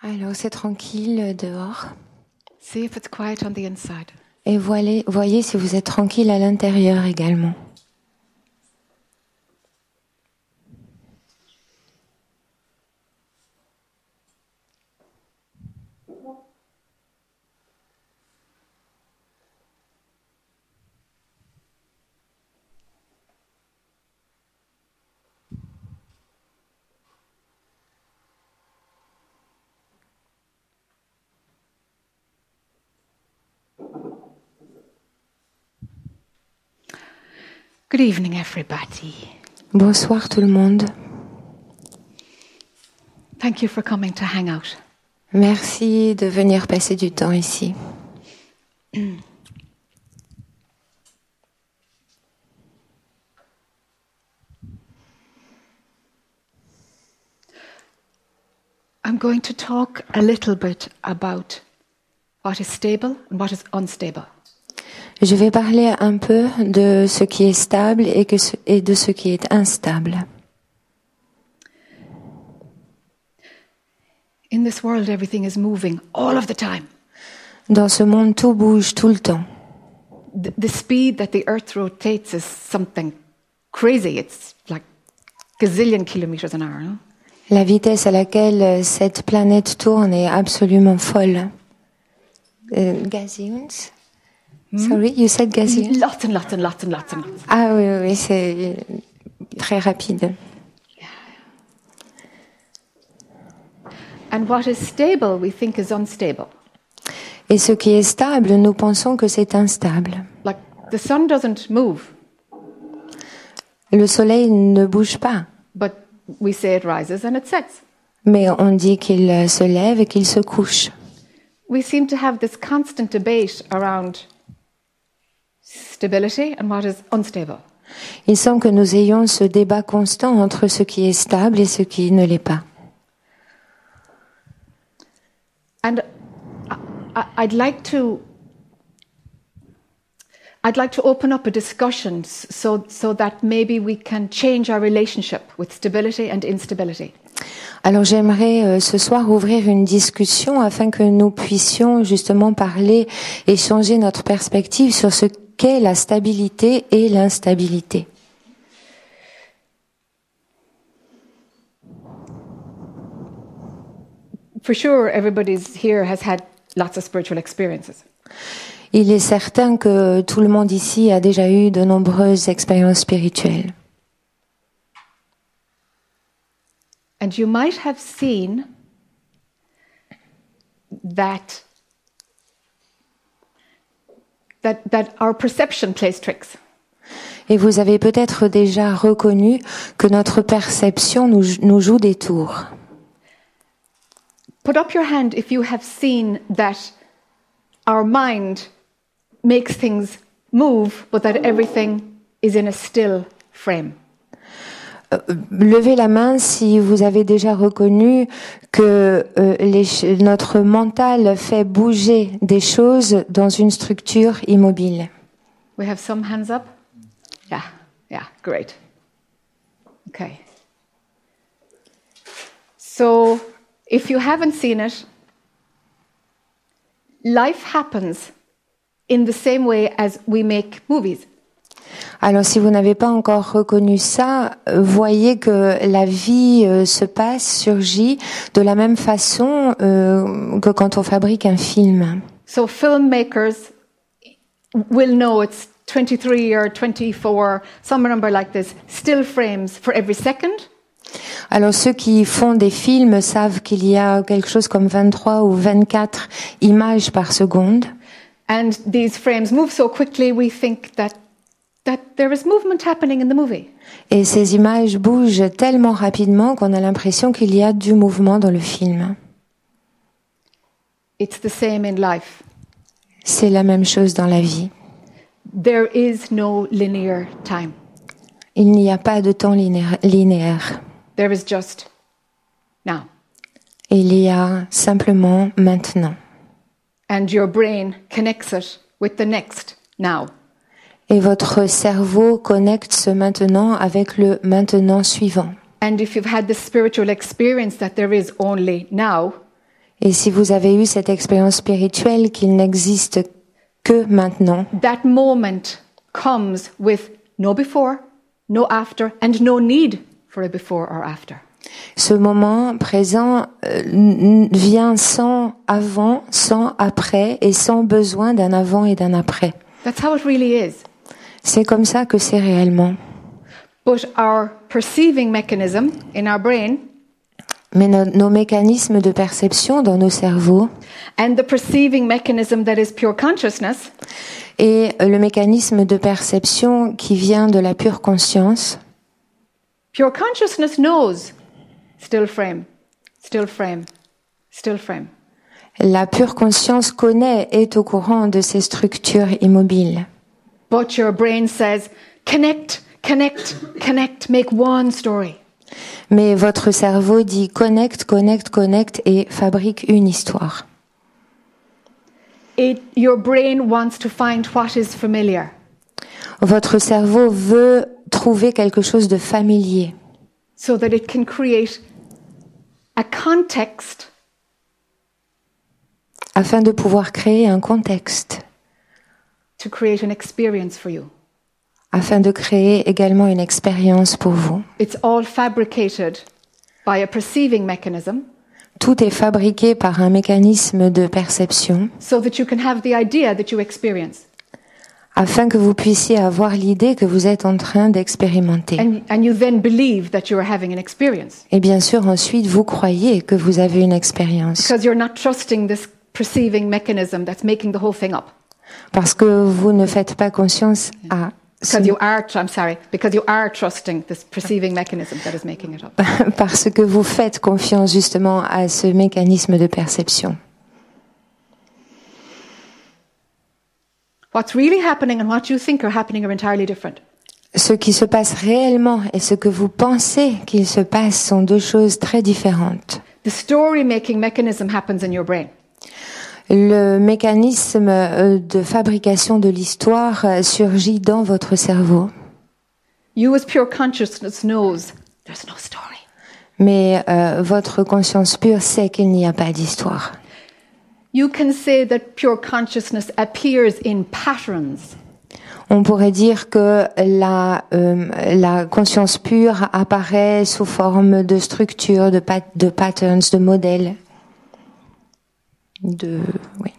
Alors c'est tranquille dehors. See if it's quiet on the inside. Et voyez, voyez si vous êtes tranquille à l'intérieur également. Good evening, everybody. Bonsoir tout le monde. Thank you for coming to hang out. Merci de venir passer du temps ici. I'm going to talk a little bit about what is stable and what is unstable. Je vais parler un peu de ce qui est stable et, que ce- et de ce qui est instable. In this world, everything is moving all of the time. Dans ce monde, tout bouge tout le temps. The, the speed that the earth rotates is something crazy. It's like gazillion kilometers an hour. No? La vitesse à laquelle euh, cette planète tourne est absolument folle. Euh, gazillions? Sorry, you said lots and lots and lots. Ah oui, oui, oui, c'est très rapide. And what is stable, we think is unstable. Et ce qui est stable, nous pensons que c'est instable. Like the sun doesn't move, Le soleil ne bouge pas, but we say it rises and it sets. mais on dit qu'il se lève et qu'il se couche. We seem to have this constant debate around stability and what is unstable. Il semble que nous ayons ce débat constant entre ce qui est stable et ce qui ne l'est pas. And I'd like to I'd like to open up a discussion so, so that maybe we can change our relationship with stability and instability. Alors j'aimerais euh, ce soir ouvrir une discussion afin que nous puissions justement parler et changer notre perspective sur ce qu'est la stabilité et l'instabilité. For sure, everybody's here has had lots of spiritual experiences. Il est certain que tout le monde ici a déjà eu de nombreuses expériences spirituelles. And you might have seen that, that, that our perception plays tricks. Et vous avez peut-être déjà reconnu que notre perception nous, nous joue des tours. Put up your hand if you have seen that our mind makes things move, but that everything is in a still frame. Levez la main si vous avez déjà reconnu que euh, les notre mental fait bouger des choses dans une structure immobile. We have some hands up? Yeah, yeah, great. Okay. So, if you haven't seen it, life happens in the same way as we make movies. Alors si vous n'avez pas encore reconnu ça, voyez que la vie euh, se passe, surgit de la même façon euh, que quand on fabrique un film. So, filmmakers will know it's 23 or 24, some number like this, still frames for every second. Alors ceux qui font des films savent qu'il y a quelque chose comme 23 ou 24 images par seconde. And these frames move so quickly, we think that, Et ces images bougent tellement rapidement qu'on a l'impression qu'il y a du mouvement dans le film. It's the same in life. C'est la même chose dans la vie. There is no linear time. Il n'y a pas de temps linéa- linéaire. There is just now. Il y a simplement maintenant. And your brain connects it with the next now. Et votre cerveau connecte ce maintenant avec le maintenant suivant. And And if you've had the spiritual experience that there is only now, Et si vous avez eu cette expérience spirituelle qu'il n'existe que maintenant, that moment comes with no before, no after, and no need for a before or after. ce moment présent euh, vient sans avant, sans après et sans besoin d'un avant et d'un après. That's how it really is. C'est comme ça que c'est réellement. But our perceiving mechanism in our brain Mais no- nos mécanismes de perception dans nos cerveaux and the perceiving mechanism that is pure consciousness et le mécanisme de perception qui vient de la pure conscience, Pure consciousness knows still frame, still frame, still frame. la pure conscience connaît, est au courant de ces structures immobiles. But your brain says, connect, connect, connect, make one story. Mais votre cerveau dit connecte, connecte, connecte et fabrique une histoire. It, your brain wants to find what is familiar. Votre cerveau veut trouver quelque chose de familier so that it can create a context afin de pouvoir créer un contexte, to create an experience for you. afin de créer également une expérience pour vous. It's all fabricated by a perceiving mechanism Tout est fabriqué par un mécanisme de perception so that you can have the idea that you experience. afin que vous puissiez avoir l'idée que vous êtes en train d'expérimenter. And, and you then believe that you are having an experience Et bien sûr, ensuite, vous croyez que vous avez une expérience because you're not trusting this perceiving mechanism that's making the whole thing up. Parce que vous ne faites pas conscience à ce- Because you are, I'm sorry, because you are trusting this perceiving mechanism that is making it up. parce que vous faites confiance justement à ce mécanisme de perception. What's really happening and what you think are happening are entirely different. Ce qui se passe réellement et ce que vous pensez qu'il se passe sont deux choses très différentes. The story making mechanism happens in your brain. Le mécanisme euh, de fabrication de l'histoire euh, surgit dans votre cerveau, You, as pure consciousness, knows there's no story. mais euh, votre conscience pure sait qu'il n'y a pas d'histoire. You can say that pure consciousness appears in patterns. On pourrait dire que la, euh, la conscience pure apparaît sous forme de structures, de, pat- de patterns, de modèles, de oui.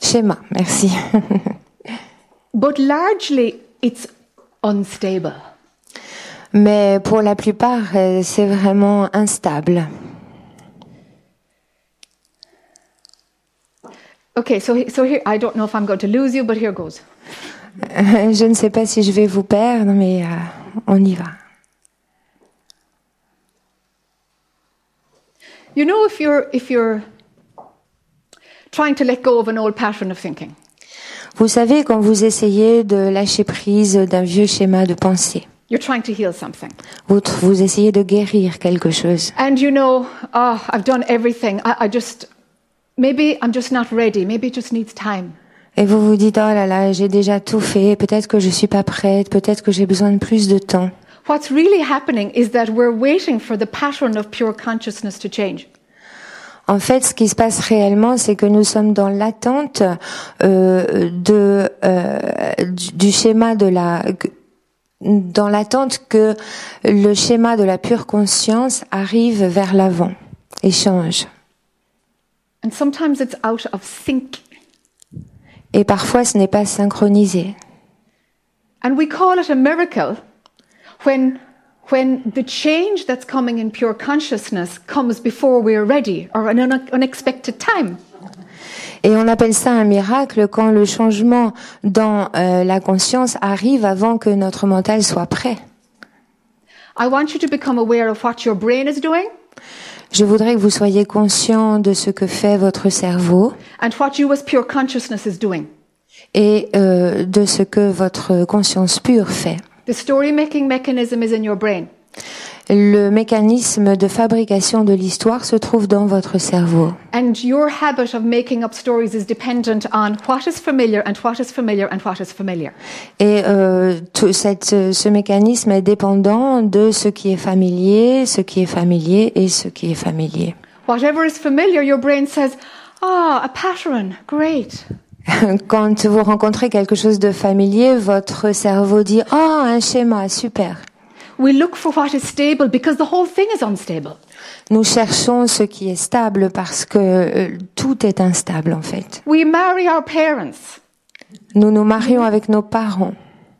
schéma. Merci. But largely, it's unstable. Mais pour la plupart, euh, c'est vraiment instable. Okay, so, so here, I don't know if I'm going to lose you, but here goes. Je ne sais pas si je vais vous perdre, mais euh, on y va. You know, if you're, if you're trying to let go of an old pattern of thinking, Vous savez, quand vous essayez de lâcher prise d'un vieux schéma de pensée, you're trying to heal something. vous, vous essayez de guérir quelque chose. And you know, oh, I've done everything. I, I just, maybe I'm just not ready. Maybe it just needs time. Et vous vous dites, oh là là, j'ai déjà tout fait, peut-être que je suis pas prête, peut-être que j'ai besoin de plus de temps. What's really happening is that we're waiting for the pattern of pure consciousness to change. En fait, ce qui se passe réellement, c'est que nous sommes dans l'attente euh, de euh, du, du schéma de la dans l'attente que le schéma de la pure conscience arrive vers l'avant et change. And sometimes it's out of sync. Et parfois, ce n'est pas synchronisé. And we call it a miracle when, when the change that's coming in pure consciousness comes before we're ready or an un- unexpected time. Et on appelle ça un miracle quand le changement dans euh, la conscience arrive avant que notre mental soit prêt. I want you to become aware of what your brain is doing Je voudrais que vous soyez conscient de ce que fait votre cerveau and what you as pure consciousness is doing. et euh, de ce que votre conscience pure fait. The story making mechanism is in your brain. Le mécanisme de fabrication de l'histoire se trouve dans votre cerveau. And your habit of making up stories is dependent on what is familiar and what is familiar and what is familiar. Et euh, tout cette, ce mécanisme est dépendant de ce qui est familier, ce qui est familier et ce qui est familier. Whatever is familiar, your brain says, ah, a pattern, great. Quand vous rencontrez quelque chose de familier, votre cerveau dit Oh, un schéma, super. We look for what is stable because the whole thing is unstable. Nous cherchons ce qui est stable parce que euh, tout est instable en fait. We marry our parents. Nous nous marions avec nos parents.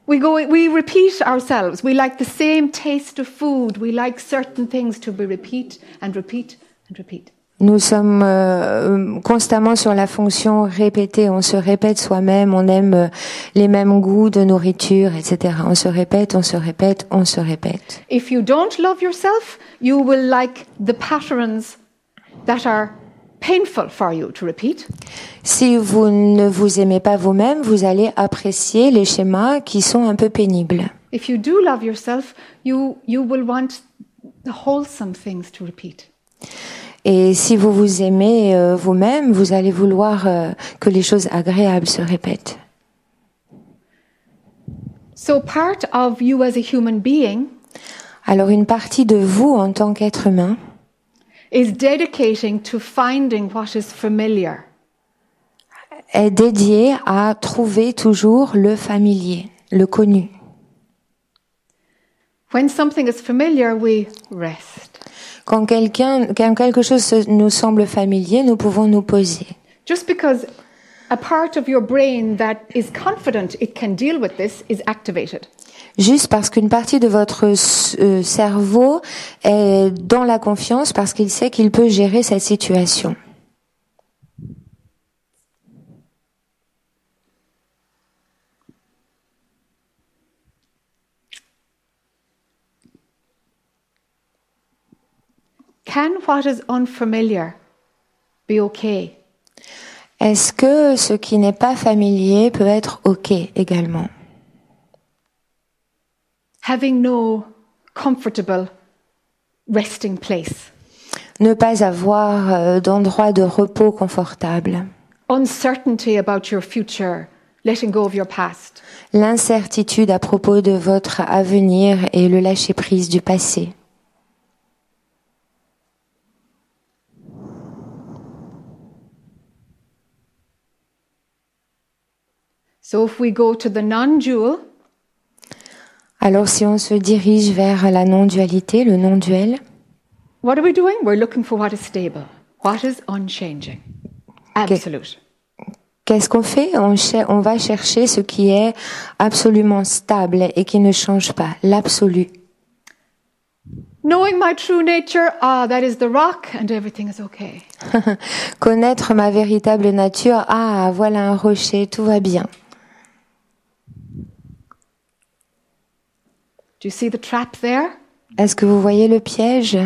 We go, we repeat ourselves. We like the same taste of food. We like certain things to be repeat and repeat and repeat. Nous sommes euh, constamment sur la fonction répéter. On se répète soi-même, on aime euh, les mêmes goûts de nourriture, etc. On se répète, on se répète, on se répète. If you don't love yourself, you will like the patterns that are painful for you to repeat. Si vous ne vous aimez pas vous-même, vous allez apprécier les schémas qui sont un peu pénibles. If you do love yourself, you, you will want the wholesome things to repeat. Et si vous vous aimez euh, vous-même, vous allez vouloir euh, que les choses agréables se répètent. So part of you as a human being Alors une partie de vous en tant qu'être humain is dedicating to finding what is familiar. est dédiée à trouver toujours le familier, le connu. When something is familiar, we rest. Quand quelqu'un, quand quelque chose se- nous semble familier, nous pouvons nous poser. Just because a part of your brain that is confident it can deal with this is activated. Juste parce qu'une partie de votre euh, cerveau est dans la confiance parce qu'il sait qu'il peut gérer cette situation. Can what is unfamiliar be okay? Est-ce que ce qui n'est pas familier peut être OK également? Having no comfortable resting place, Ne pas avoir euh, d'endroit de repos confortable. uncertainty about your future, letting go of your past, L'incertitude à propos de votre avenir et le lâcher-prise du passé. So if we go to the non dual, Alors si on se dirige vers la non-dualité, le non-duel, what are we doing? We're looking for what is stable, what is unchanging, absolute. qu'est-ce qu'on fait? On, on va chercher ce qui est absolument stable et qui ne change pas, l'absolu. Knowing my true nature, ah, that is the rock, and everything is okay. Connaître ma véritable nature, ah voilà un rocher, tout va bien. Do you see the trap there? Est-ce que vous voyez le piège?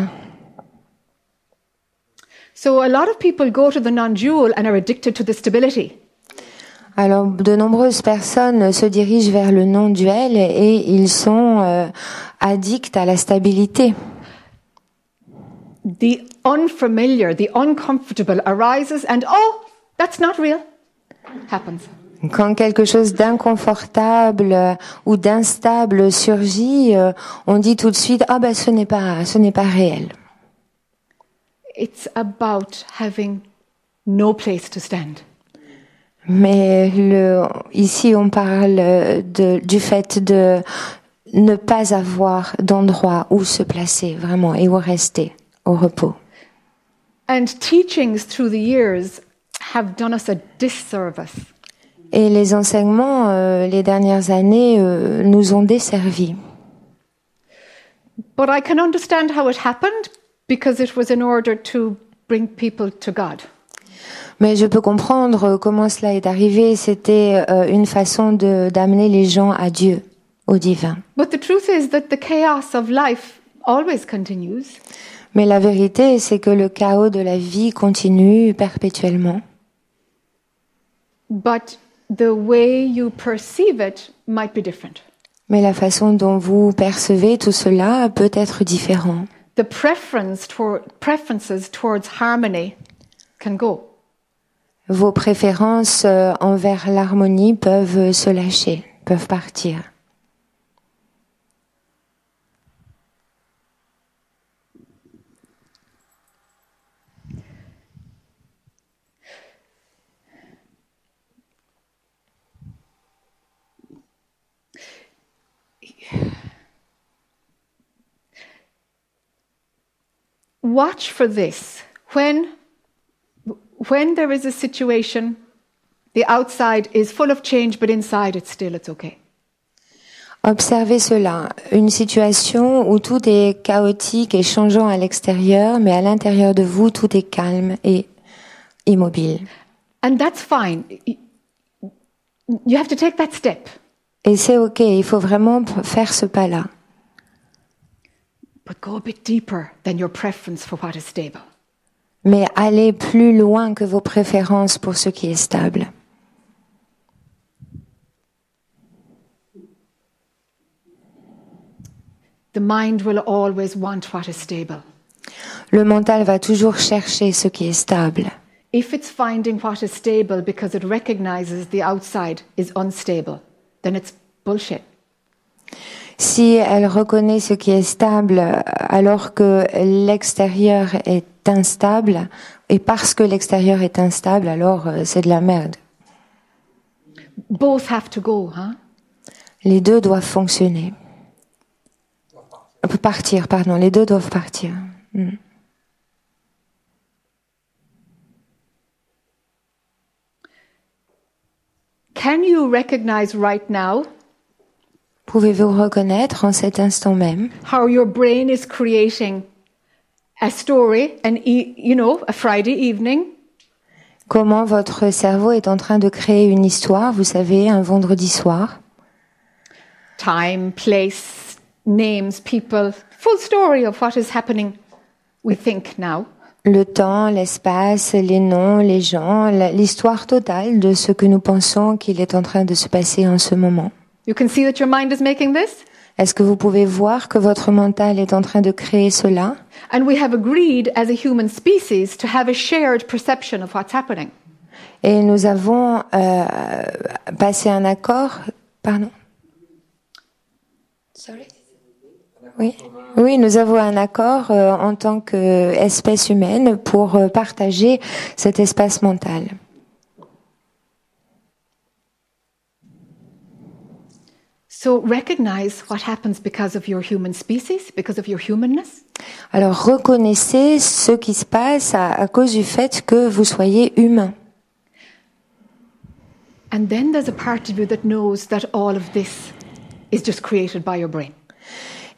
So a lot of people go to the non dual and are addicted to the stability. Alors, de nombreuses personnes se dirigent vers le non-duel et ils sont euh, addicts à la stabilité. The unfamiliar, the uncomfortable arises, and oh, that's not real. Happens. Quand quelque chose d'inconfortable euh, ou d'instable surgit, euh, on dit tout de suite ah ben ce n'est pas ce n'est pas réel. It's about having no place to stand. Mais le, ici on parle euh, de, du fait de ne pas avoir d'endroit où se placer vraiment et où rester au repos. And teachings through the years have done us a disservice. Et les enseignements euh, les dernières années euh, nous ont desservis. But I can understand how it happened because it was in order to bring people to God. Mais je peux comprendre euh, comment cela est arrivé. C'était euh, une façon d'amener les gens à Dieu, au divin. But the truth is that the chaos of life always continues. Mais la vérité, c'est que le chaos de la vie continue perpétuellement. But the way you perceive it might be different. Mais la façon dont vous percevez tout cela peut être différent. The preference toward, preferences towards harmony can go. Vos préférences euh, envers l'harmonie peuvent se lâcher, peuvent partir. Watch for this. When, when there is a situation, the outside is full of change, but inside it's still, it's okay. Observez cela, une situation où tout est chaotique et changeant à l'extérieur, mais à l'intérieur de vous, tout est calme et immobile. And that's fine. You have to take that step. Et c'est ok, il faut vraiment faire ce pas-là. But go a bit deeper than your preference for what is stable. Mais allez plus loin que vos préférences pour ce qui est stable. The mind will always want what is stable. Le mental va toujours chercher ce qui est stable. If it's finding what is stable because it recognizes the outside is unstable, then it's bullshit. Si elle reconnaît ce qui est stable alors que l'extérieur est instable, et parce que l'extérieur est instable, alors euh, c'est de la merde. Both have to go, huh? Les deux doivent fonctionner. Euh, Partir, pardon, les deux doivent partir. Mm. Can you recognize right now Pouvez-vous reconnaître en cet instant même how your brain is creating a story, e- you know, a Friday evening, comment votre cerveau est en train de créer une histoire, vous savez, un vendredi soir? Time, place, names, people, full story of what is happening, we think now. Le temps, l'espace, les noms, les gens, l'histoire totale de ce que nous pensons qu'il est en train de se passer en ce moment. You can see that your mind is making this. Est-ce que vous pouvez voir que votre mental est en train de créer cela? And we have agreed as a human species to have a shared perception of what's happening. Et nous avons euh, passé un accord. Pardon? Oui? Oui, nous avons un accord euh, en tant qu'espèce humaine pour euh, partager cet espace mental. So recognize what happens because of your human species, because of your humanness. Alors reconnaissez ce qui se passe à, à cause du fait que vous soyez humain. And then there's a part of you that knows that all of this is just created by your brain.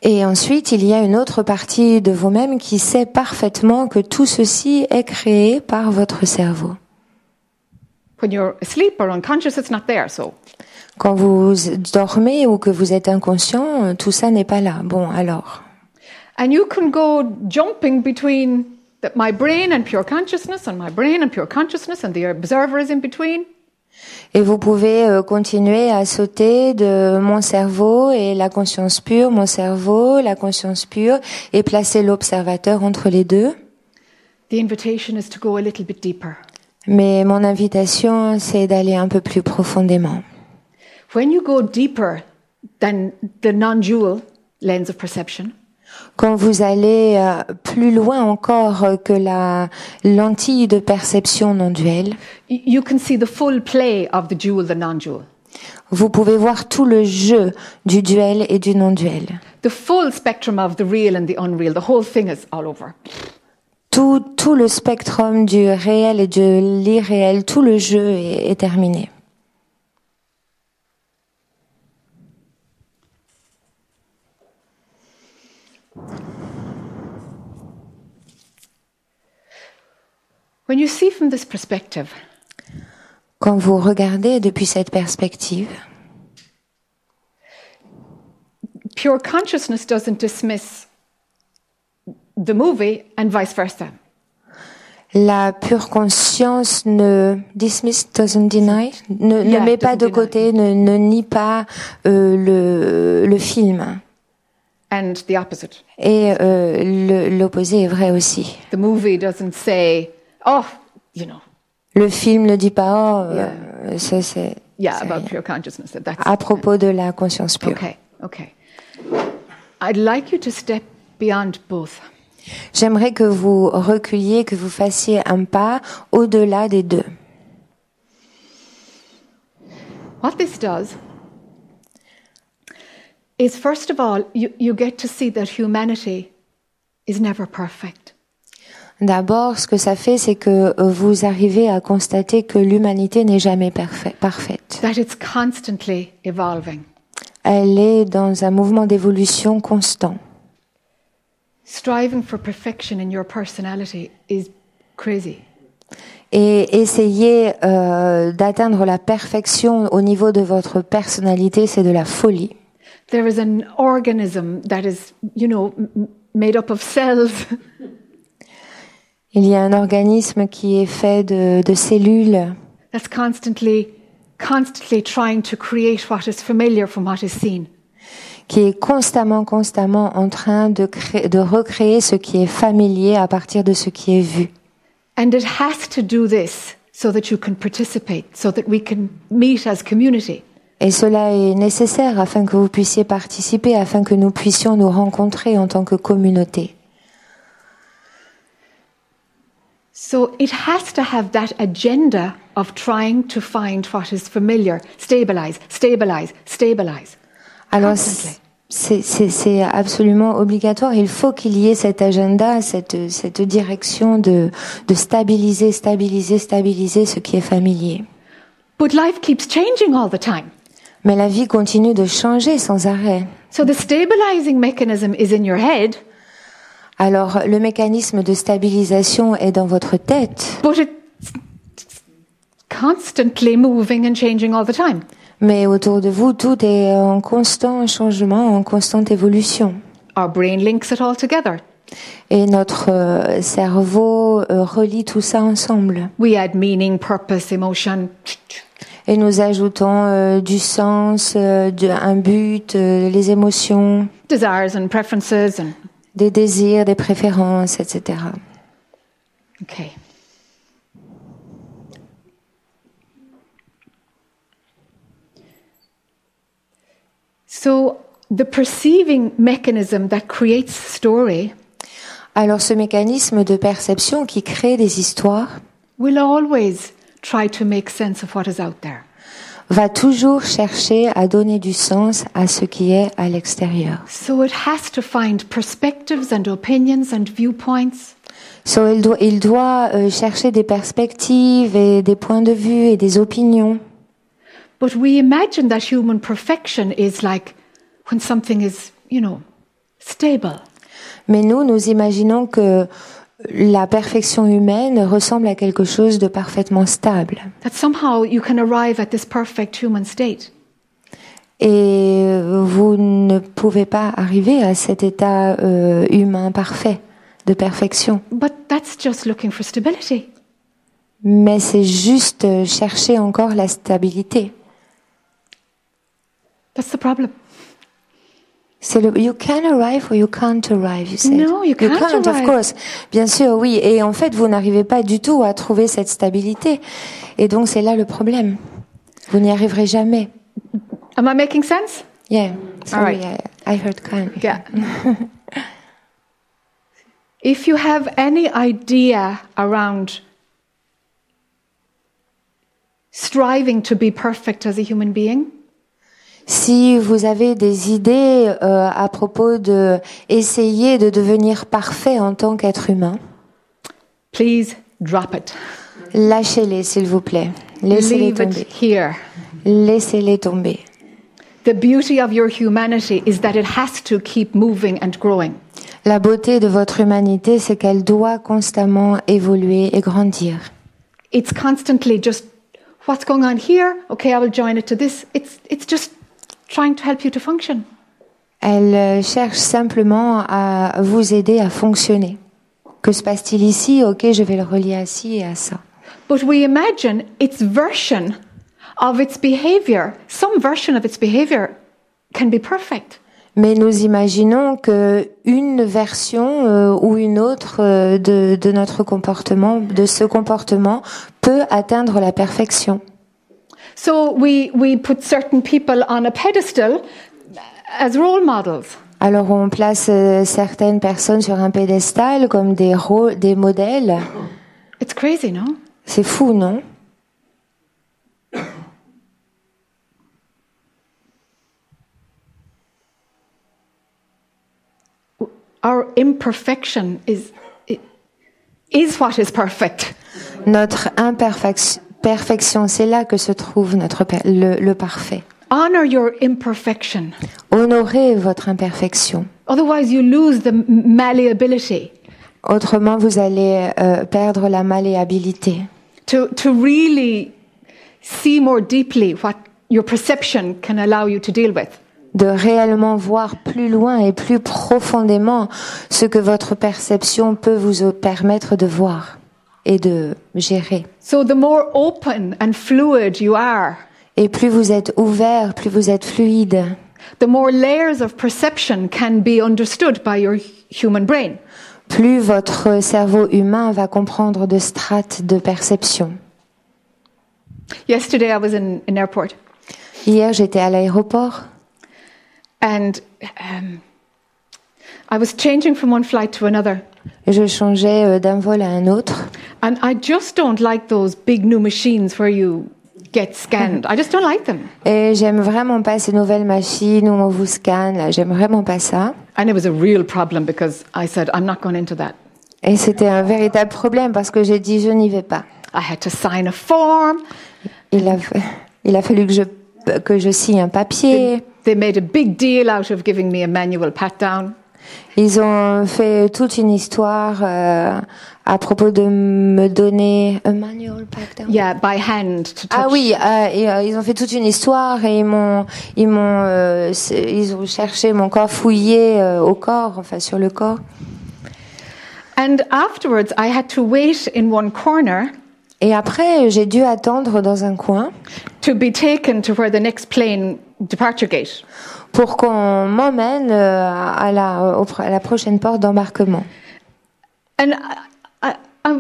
Et ensuite, il y a une autre partie de vous-même qui sait parfaitement que tout ceci est créé par votre cerveau. When you're asleep or unconscious, it's not there. So Quand vous dormez ou que vous êtes inconscient, tout ça n'est pas là. Bon, alors. And you can go jumping between the, my brain and pure consciousness, and my brain and pure consciousness, and the observer is in between. Et vous pouvez euh, continuer à sauter de mon cerveau et la conscience pure, mon cerveau, la conscience pure, et placer l'observateur entre les deux. The invitation is to go a little bit deeper. Mais mon invitation, c'est d'aller un peu plus profondément. When you go deeper than the non dual lens of perception, Quand vous allez euh, plus loin encore que la lentille de perception non duelle, you can see the full play of the dual, the non dual. vous pouvez voir tout le jeu du duel et du non duel. The full spectrum of the real and the unreal. The whole thing is all over. Tout, tout le spectrum du réel et de l'irréel, tout le jeu est, est terminé. When you see from this perspective, Quand vous regardez depuis cette perspective, pure consciousness doesn't dismiss the movie and vice versa. La pure conscience ne dismiss, doesn't deny, ne, ne Yeah, met pas de deny. côté, ne, ne nie pas euh, le, le film. And the opposite. Et euh, l'opposé est vrai aussi. The movie doesn't say, oh, you know, Le film ne dit pas, oh, euh, ça c'est yeah, c'est about pure consciousness. that That's à propos de la conscience pure. okay. Okay. I'd like you to step beyond both. J'aimerais que vous reculiez, que vous fassiez un pas au-delà des deux. What this does is, first of all, you, you get to see that humanity is never perfect. D'abord, ce que ça fait, c'est que euh, vous arrivez à constater que l'humanité n'est jamais parfait- parfaite. that it's constantly evolving. Elle est dans un mouvement d'évolution constant. Striving for perfection in your personality is crazy. Et essayer euh, d'atteindre la perfection au niveau de votre personnalité, c'est de la folie. There is an organism that is, you know, made up of cells Il y a un organisme qui est fait de, de cellules that's constantly, constantly trying to create what is familiar from what is seen. qui est constamment, constamment en train de, créer, de recréer ce qui est familier à partir de ce qui est vu. And it has to do this so that you can participate, so that we can meet as community. Et cela est nécessaire afin que vous puissiez participer, afin que nous puissions nous rencontrer en tant que communauté. So it has to have that agenda of trying to find what is familiar, stabilize, stabilize, stabilize. Alors, Constantly. c'est- c'est c'est absolument obligatoire. Il faut qu'il y ait cet agenda, cette, cette direction de, de stabiliser, stabiliser, stabiliser ce qui est familier. But life keeps changing all the time. Mais la vie continue de changer sans arrêt. So the stabilizing mechanism is in your head, Alors, le mécanisme de stabilisation est dans votre tête, but it's constantly moving and changing all the time. mais autour de vous, tout est en constant changement, en constante évolution. Our brain links it all together. Et notre euh, cerveau euh, relie tout ça ensemble. We add meaning, purpose, emotion. Et nous ajoutons euh, du sens, euh, de- un but, euh, les émotions, desires and preferences and des désirs, des préférences, etc. okay so the perceiving mechanism that creates story Alors ce mécanisme de perception qui crée des histoires will always try to make sense of what is out there va toujours chercher à donner du sens à ce qui est à l'extérieur. so it has to find perspectives and opinions and viewpoints So, il doit, il doit euh, chercher des perspectives et des points de vue et des opinions. but we imagine that human perfection is like when something is you know stable Mais nous, nous imaginons que la perfection humaine ressemble à quelque chose de parfaitement stable. that somehow you can arrive at this perfect human state Et vous ne pouvez pas arriver à cet état euh, humain parfait de perfection. But that's just looking for stability. Mais c'est juste euh, chercher encore la stabilité. That's the problem. C'est le you can arrive or you can't arrive. You said. No, you can't of arrive. course. Bien sûr, oui. Et en fait, vous n'arrivez pas du tout à trouver cette stabilité. Et donc, c'est là le problème. Vous n'y arriverez jamais. Am I making sense? Yeah. Sorry, right. I, I heard kind. Yeah. if you have any idea around striving to be perfect as a human being, Si vous avez des idées euh, à propos de essayer de devenir parfait en tant qu'être humain, please drop it. lâchez-les s'il vous plaît. Laissez-les tomber. Laissez-les tomber. The beauty of your humanity is that it has to keep moving and growing. La beauté de votre humanité, c'est qu'elle doit constamment évoluer et grandir. It's constantly just what's going on here? Okay, I will join it to this. It's it's just trying to help you to function. Elle euh, cherche simplement à vous aider à fonctionner. que se passe-t-il ici? Ok, je vais le relier à ci et à ça. But we imagine its version of its behavior, some version of its behavior can be perfect. Mais nous imaginons que une version euh, ou une autre euh, de, de notre comportement, de ce comportement, peut atteindre la perfection. So we, we put certain people on a pedestal as role models. Alors on place euh, certaines personnes sur un pédestal comme des, des modèles. It's crazy, no? C'est fou, non? Our imperfection is, is what is perfect. Notre imperfection, perfection, c'est là que se trouve notre le, le parfait. Honor your imperfection. Honorez votre imperfection. Otherwise, you lose the m- malleability Autrement, vous allez euh, perdre la malléabilité. to, to really see more deeply what your perception can allow you to deal with. de réellement voir plus loin et plus profondément ce que votre perception peut vous permettre de voir et de gérer. So, the more open and fluid you are, Et plus vous êtes ouvert, plus vous êtes fluide, the more layers of perception can be understood by your human brain. plus votre cerveau humain va comprendre de strates de perception. Yesterday, I was in an airport Hier, j'étais à l'aéroport and um, I was changing from one flight to another. et je changeais euh, d'un vol à un autre. And I just don't like those big new machines where you get scanned. I just don't like them. Et j'aime vraiment pas ces nouvelles machines où on vous scanne. J'aime vraiment pas ça. And it was a real problem because I said, I'm not going into that. Et c'était un véritable problème parce que j'ai dit je n'y vais pas. I had to sign a form. Il a, il a fallu que je, que je signe un papier. They made a big deal out of giving me a manual pat down. Ils ont fait toute une histoire euh, à propos de me donner un manual pack down. Yeah, by hand to touch. Ah oui, euh, et, euh, ils ont fait toute une histoire et ils m'ont, ils m'ont, euh, ils ont cherché mon corps fouillé euh, au corps, enfin sur le corps. And afterwards, I had to wait in one corner Et après, j'ai dû attendre dans un coin to be taken to where the next plane departure gate. Pour qu'on m'emmène euh, à la, au- à la prochaine porte d'embarquement. And I, I, I,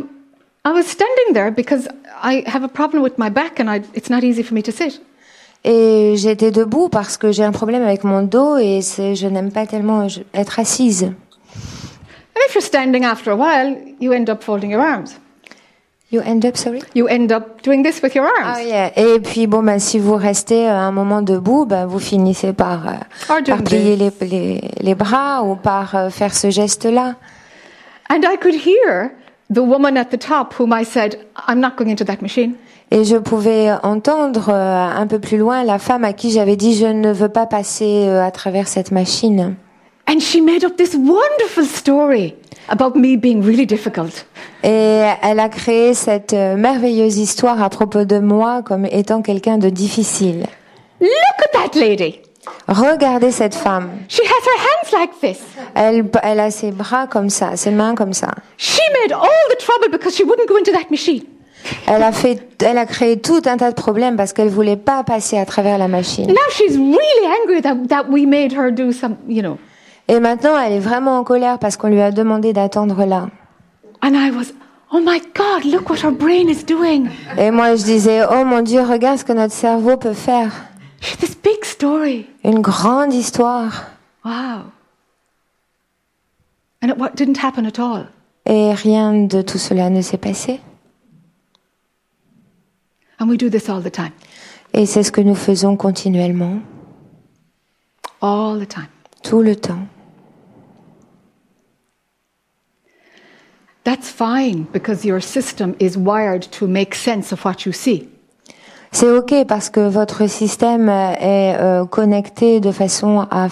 I was standing there because I have a problem with my back and I, it's not easy for me to sit. Et j'étais debout parce que j'ai un problème avec mon dos et je n'aime pas tellement être assise. And if you're standing after a while, you end up folding your arms. You end up, sorry? You end up doing this with your arms. Ah, yeah. Et puis bon, bah, si vous restez euh, un moment debout, bah, vous finissez par, euh, doing par plier les, les, les bras ou par euh, faire ce geste-là. And I could hear the woman at the top whom I said, I'm not going into that machine. Et je pouvais entendre un peu plus loin la femme à qui j'avais dit je ne veux pas passer à travers cette machine. And she made up this wonderful story about me being really difficult. Et elle a créé cette euh, merveilleuse histoire à propos de moi comme étant quelqu'un de difficile. Look at that lady. Regardez cette femme. She has her hands like this. Elle, elle a ses bras comme ça, ses mains comme ça. She made all the trouble because she wouldn't go into that machine. Elle a fait, elle a créé tout un tas de problèmes parce qu'elle voulait pas passer à travers la machine. Now she's really angry that, that we made her do some, you know. Et maintenant, elle est vraiment en colère parce qu'on lui a demandé d'attendre là. And I was, oh my God, look what her brain is doing. Et moi, je disais, oh mon Dieu, regarde ce que notre cerveau peut faire. This big story. Une grande histoire. Wow. And it what, didn't happen at all? Et rien de tout cela ne s'est passé. And we do this all the time. Et c'est ce que nous faisons continuellement, All the time. tout le temps. That's fine because your system is wired to make sense of what you see. C'est OK parce que votre système est euh, connecté de façon à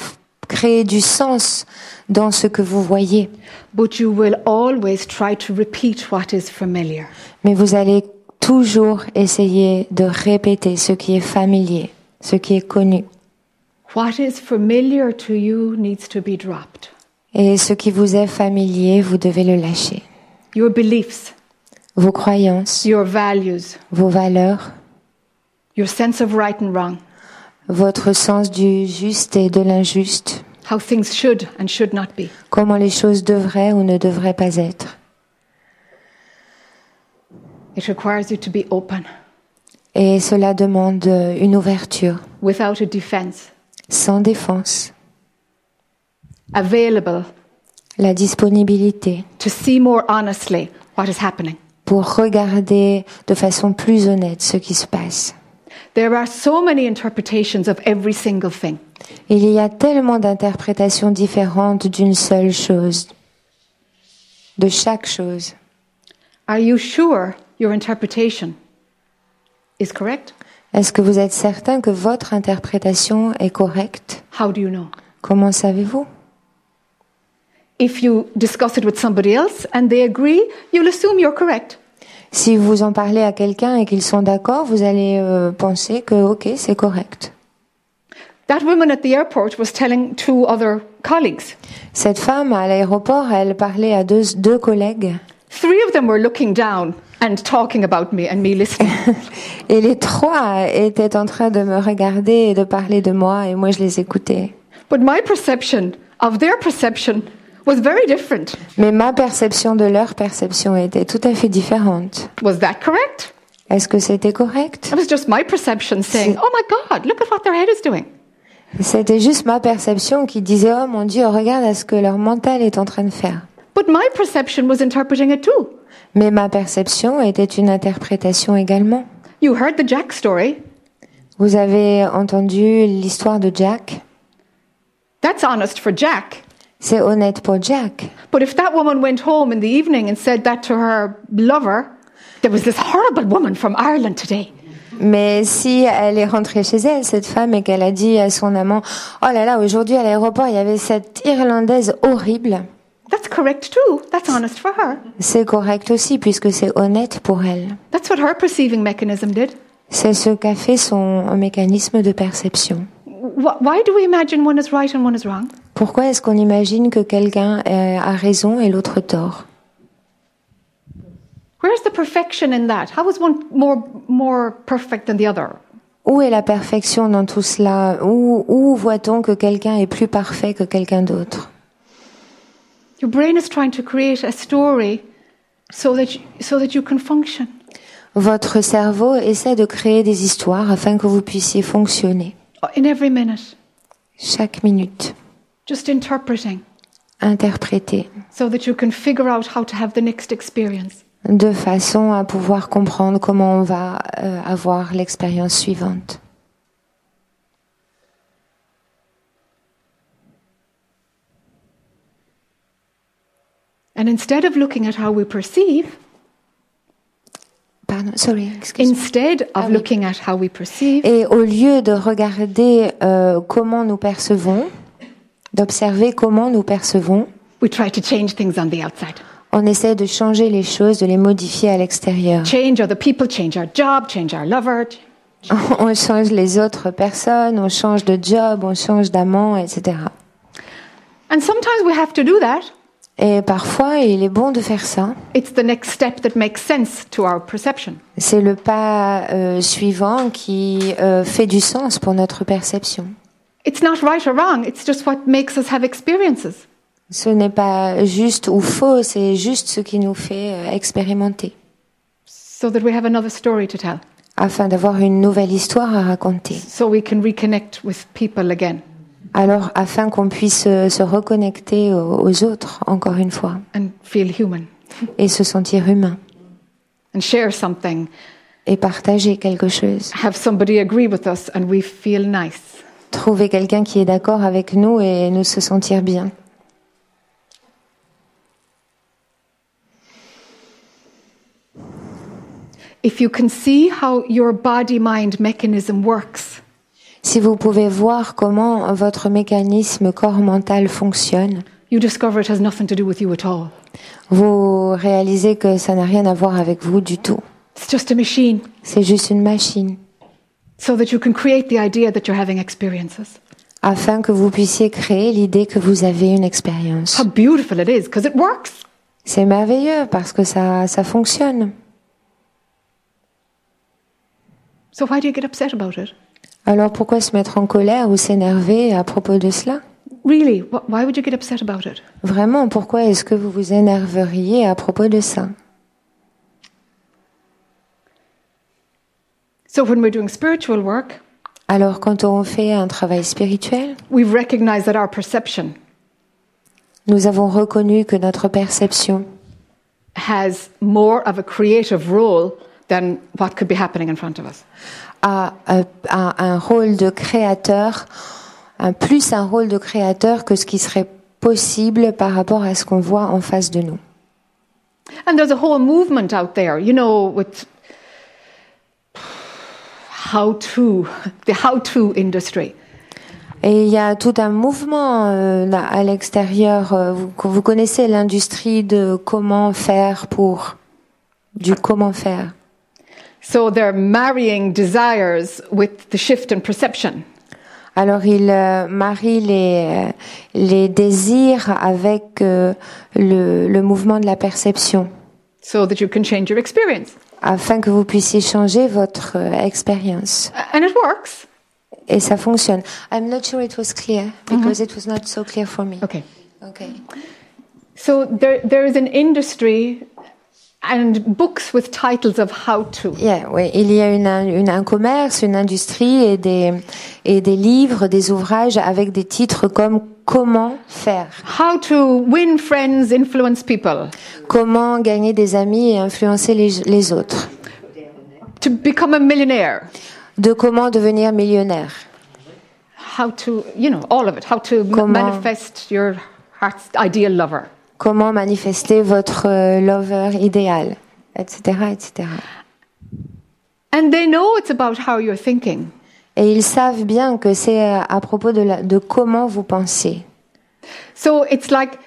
créer du sens dans ce que vous voyez. But you will always try to repeat what is familiar. Mais vous allez toujours essayer de répéter ce qui est familier, ce qui est connu. What is familiar to you needs to be dropped. Et ce qui vous est familier, vous devez le lâcher. Your beliefs, vos croyances, your values, vos valeurs, your sense of right and wrong, votre sens du juste et de l'injuste, how things should and should not be. comment les choses devraient ou ne devraient pas être. It requires you to be open, Et cela demande une ouverture, without a defense, sans défense, available la disponibilité to see more honestly what is happening. pour regarder de façon plus honnête ce qui se passe. There are so many interpretations of every single thing. Il y a tellement d'interprétations différentes d'une seule chose, de chaque chose. Are you sure your interpretation is correct? Est-ce que vous êtes certain que votre interprétation est correcte? How do you know? Comment savez-vous? If you discuss it with somebody else and they agree, you'll assume you're correct. Si vous en parlez à quelqu'un et qu'ils sont d'accord, vous allez euh, penser que ok, c'est correct. That woman at the airport was telling two other colleagues. Cette femme à l'aéroport, elle parlait à deux, deux collègues Three of them were looking down and talking about me and me listening. et les trois étaient en train de me regarder et de parler de moi et moi je les écoutais. but my perception of their perception was very different. Mais ma perception de leur perception était tout à fait différente. Was that correct? Est-ce que c'était correct? It was just my perception saying, oh my God, look at what their head is doing. C'était juste ma perception qui disait oh mon Dieu, regarde à ce que leur mental est en train de faire. But my perception was interpreting it too. Mais ma perception était une interprétation également. You heard the Jack story. Vous avez entendu l'histoire de Jack? That's honest for Jack. C'est honnête pour Jack. But if that woman went home in the evening and said that to her lover, there was this horrible woman from Ireland today. Mais si elle est rentrée chez elle, cette femme, et qu'elle a dit à son amant, oh là là, aujourd'hui à l'aéroport, il y avait cette Irlandaise horrible, That's correct too. That's honest for her. c'est correct aussi puisque c'est honnête pour elle. That's what her perceiving mechanism did. C'est ce qu'a fait son mécanisme de perception. Wh- Why do we imagine one is right and one is wrong? Pourquoi est-ce qu'on imagine que quelqu'un euh, a raison et l'autre tort? Where's the perfection in that? How is one more more perfect than the other? Où est la perfection dans tout cela? Où, où voit-on que quelqu'un est plus parfait que quelqu'un d'autre? Your brain is trying to create a story so that you, so that you can function. Votre cerveau essaie de créer des histoires afin que vous puissiez fonctionner In every minute, chaque minute, just interpreting interpréter, so that you can figure out how to have the next experience. de façon à pouvoir comprendre comment on va euh, avoir l'expérience suivante. And instead of looking at how we perceive, Pardon, sorry, instead of Ah oui. looking at how we perceive, Et au lieu de regarder euh, comment nous percevons, d'observer comment nous percevons, we try to change things on the outside. on essaie de changer les choses, de les modifier à l'extérieur. Change other people, change our job, change our lover. ch- On change les autres personnes, on change de job, on change d'amant, etc. And sometimes we have to do that. Et parfois, il est bon de faire ça. It's the next step that makes sense to our perception. C'est le pas euh, suivant qui euh, fait du sens pour notre perception. It's not right or wrong, it's just what makes us have experiences. Ce n'est pas juste ou faux, c'est juste ce qui nous fait euh, expérimenter, so that we have another story to tell, afin d'avoir une nouvelle histoire à raconter. so we can reconnect with people again Alors, afin qu'on puisse euh, se reconnecter aux, aux autres, encore une fois, and feel human et se sentir humain, and share something, et partager quelque chose. have somebody agree with us, and we feel nice. Trouver quelqu'un qui est d'accord avec nous et nous se sentir bien. If you can see how your body mind mechanism works, Si vous pouvez voir comment votre mécanisme corps-mental fonctionne, you discover it has nothing to do with you at all. vous réalisez que ça n'a rien à voir avec vous du tout. It's just a machine, C'est juste une machine, so that you can create the idea that you're having experiences. afin que vous puissiez créer l'idée que vous avez une expérience. How beautiful it is, because it works. C'est merveilleux parce que ça, ça fonctionne. So why do you get upset about it? Alors pourquoi se mettre en colère ou s'énerver à propos de cela? Really, wh- why would you get upset about it? Vraiment, pourquoi est-ce que vous vous énerveriez à propos de ça? So when we're doing spiritual work, Alors quand on fait un travail spirituel, we've recognized that our perception nous avons reconnu que notre perception has more of a creative role than what could be happening in front of us. a, a- a un rôle de créateur, un plus un rôle de créateur que ce qui serait possible par rapport à ce qu'on voit en face de nous. And there's a whole movement out there, you know, with how to, the how to industry. Et il y a tout un mouvement euh, là, à l'extérieur. euh, Vous, vous connaissez l'industrie de comment faire pour du comment faire. So they're marrying desires with the shift in perception. Alors il euh, marie les euh, les désirs avec euh, le, le mouvement de la perception, so that you can change your experience. Afin que vous puissiez changer votre euh, expérience. And it works. Et ça fonctionne. I'm not sure it was clear because it was not so clear for me. Okay. Okay. So there, there is an industry and books with titles of how to. Yeah, oui, il y a une, une- un commerce, une industrie et des, et des livres, des ouvrages avec des titres comme Comment faire, How to win friends, influence people. Comment gagner des amis et influencer les, les autres, To become a millionaire. de comment devenir millionnaire, How to, you know, all of it. How to Comment- manifest your heart's ideal lover. Comment manifester votre euh, lover idéal, etc., etc. And they know it's about how you're thinking. Et ils savent bien que c'est euh, à propos de, la, de comment vous pensez. So it's like,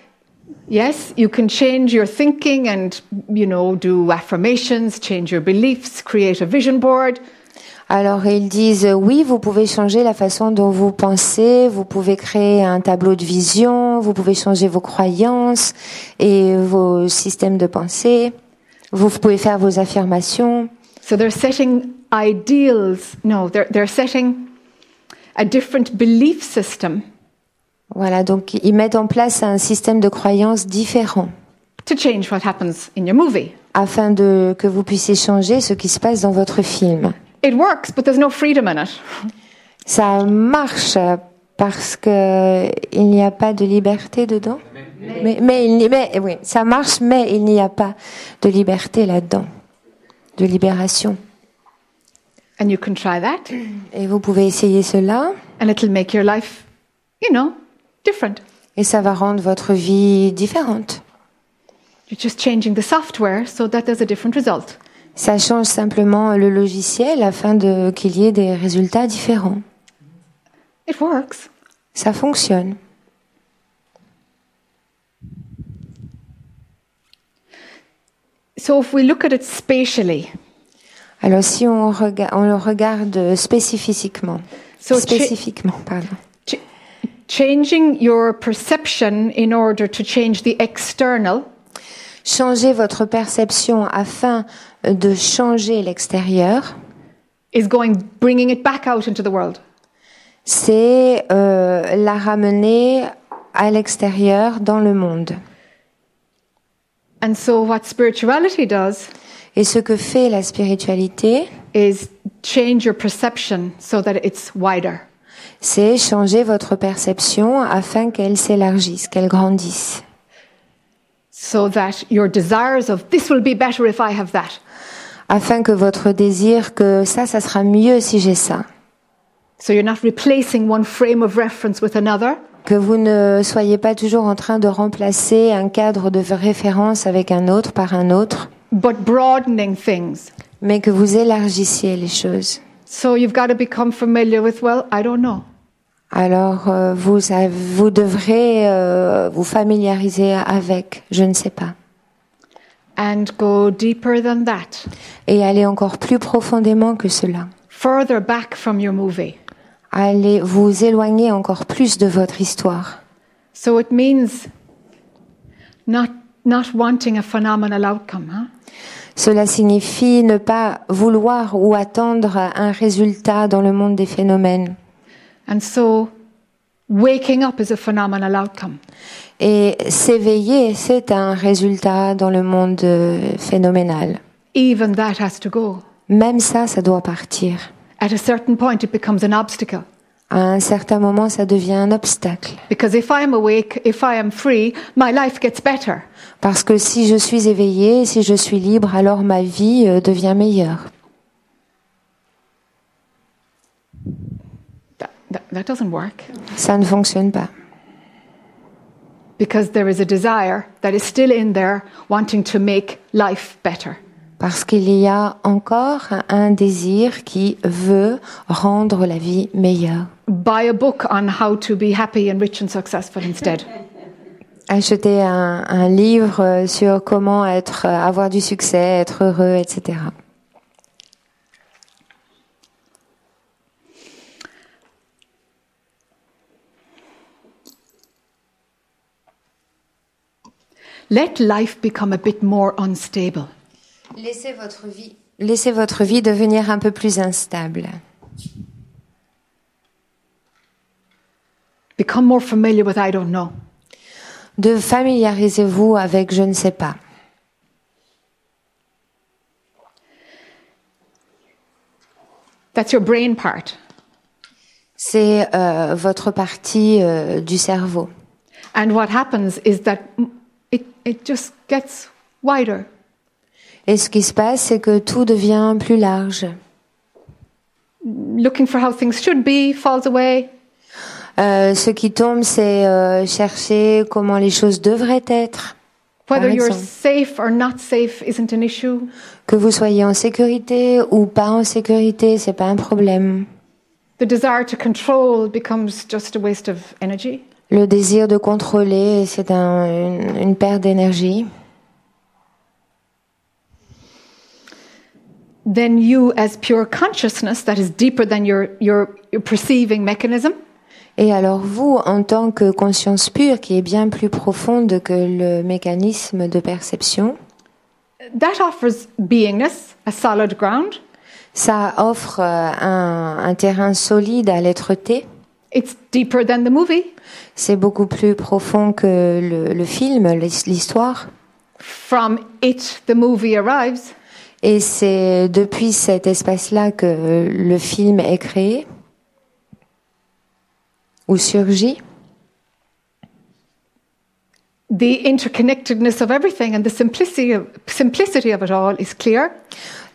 yes, you can change your thinking and, you know, do affirmations, change your beliefs, create a vision board. Alors ils disent euh, oui, vous pouvez changer la façon dont vous pensez, vous pouvez créer un tableau de vision, vous pouvez changer vos croyances et vos systèmes de pensée, vous pouvez faire vos affirmations. So they're setting ideals. No, they're, they're setting a different belief system Voilà, donc ils mettent en place un système de croyances différent to change what happens in your movie. afin de que vous puissiez changer ce qui se passe dans votre film. It works, but there's no freedom in it. Ça marche parce que il n'y a pas de liberté dedans. Mais, oui, ça marche, mais il n'y a pas de liberté là-dedans, de libération. And you can try that, Et vous pouvez essayer cela, and it'll make your life, you know, different. et ça va rendre votre vie différente. You're just changing the software so that there's a different result. Ça change simplement le logiciel afin de qu'il y ait des résultats différents. It works. Ça fonctionne. So if we look at it spatially, Alors si on, rega- on le regarde spécifiquement, So cha- spécifiquement, pardon. ch- changing your perception in order to change the external Changer votre perception afin de changer l'extérieur, is going bringing it back out into the world. c'est euh, la ramener à l'extérieur dans le monde. And so what spirituality does Et ce que fait la spiritualité, is change your perception so that it's wider. c'est changer votre perception afin qu'elle s'élargisse, qu'elle grandisse. So that your desires of this will be better if I have that. Afin que votre désir que ça, ça sera mieux si j'ai ça. So you're not replacing one frame of reference with another, Que vous ne soyez pas toujours en train de remplacer un cadre de référence avec un autre par un autre, but broadening things. mais que vous élargissiez les choses. So you've got to become familiar with, well, I don't know. Alors euh, vous, avez- vous devrez euh, vous familiariser avec, je ne sais pas, And go deeper than that, et aller encore plus profondément que cela. further back from your movie. Allez vous éloigner encore plus de votre histoire. So it means not not wanting a phenomenal outcome. Huh? Cela signifie ne pas vouloir ou attendre un résultat dans le monde des phénomènes. And so, waking up is a phenomenal outcome. Et s'éveiller, c'est un résultat dans le monde euh, phénoménal. Even that has to go. Même ça, ça doit partir. At a certain point, it becomes an obstacle. À un certain moment, ça devient un obstacle. Because if I am awake, if I am free, my life gets better. Parce que si je suis éveillée, si je suis libre, alors ma vie euh, devient meilleure. That, doesn't work. Ça ne fonctionne pas. Because there is a desire that is still in there wanting to make life better. Parce qu'il y a encore un désir qui veut rendre la vie meilleure. Buy a book on how to be happy and rich and successful instead. Acheter un, un livre sur comment être, avoir du succès, être heureux, etc. Let life become a bit more unstable. Laissez votre vie, laissez votre vie devenir un peu plus instable. Become more familiar with I don't know. De familiarisez-vous avec je ne sais pas. That's your brain part. C'est euh, votre partie euh, du cerveau. And what happens is that it, it just gets wider. Et ce qui se passe, c'est que tout devient plus large. Looking for how things should be falls away. Euh, ce qui tombe, c'est euh, chercher comment les choses devraient être. Whether you're safe or not safe isn't an issue. que vous soyez en sécurité ou pas en sécurité, c'est pas un problème. The desire to control becomes just a waste of energy. Le désir de contrôler, c'est un- une, une perte d'énergie. Then you, as pure consciousness, that is deeper than your, your, your perceiving mechanism, Et alors vous, en tant que conscience pure, qui est bien plus profonde que le mécanisme de perception, that offers beingness, a solid ground. ça offre euh, un, un terrain solide à l'être-té. It's deeper than the movie. C'est beaucoup plus profond que le, le film, l'his- l'histoire. From it, the movie arrives. Et c'est depuis cet espace-là que le film est créé ou surgit. The interconnectedness of everything and the simplicity of, simplicity of it all is clear.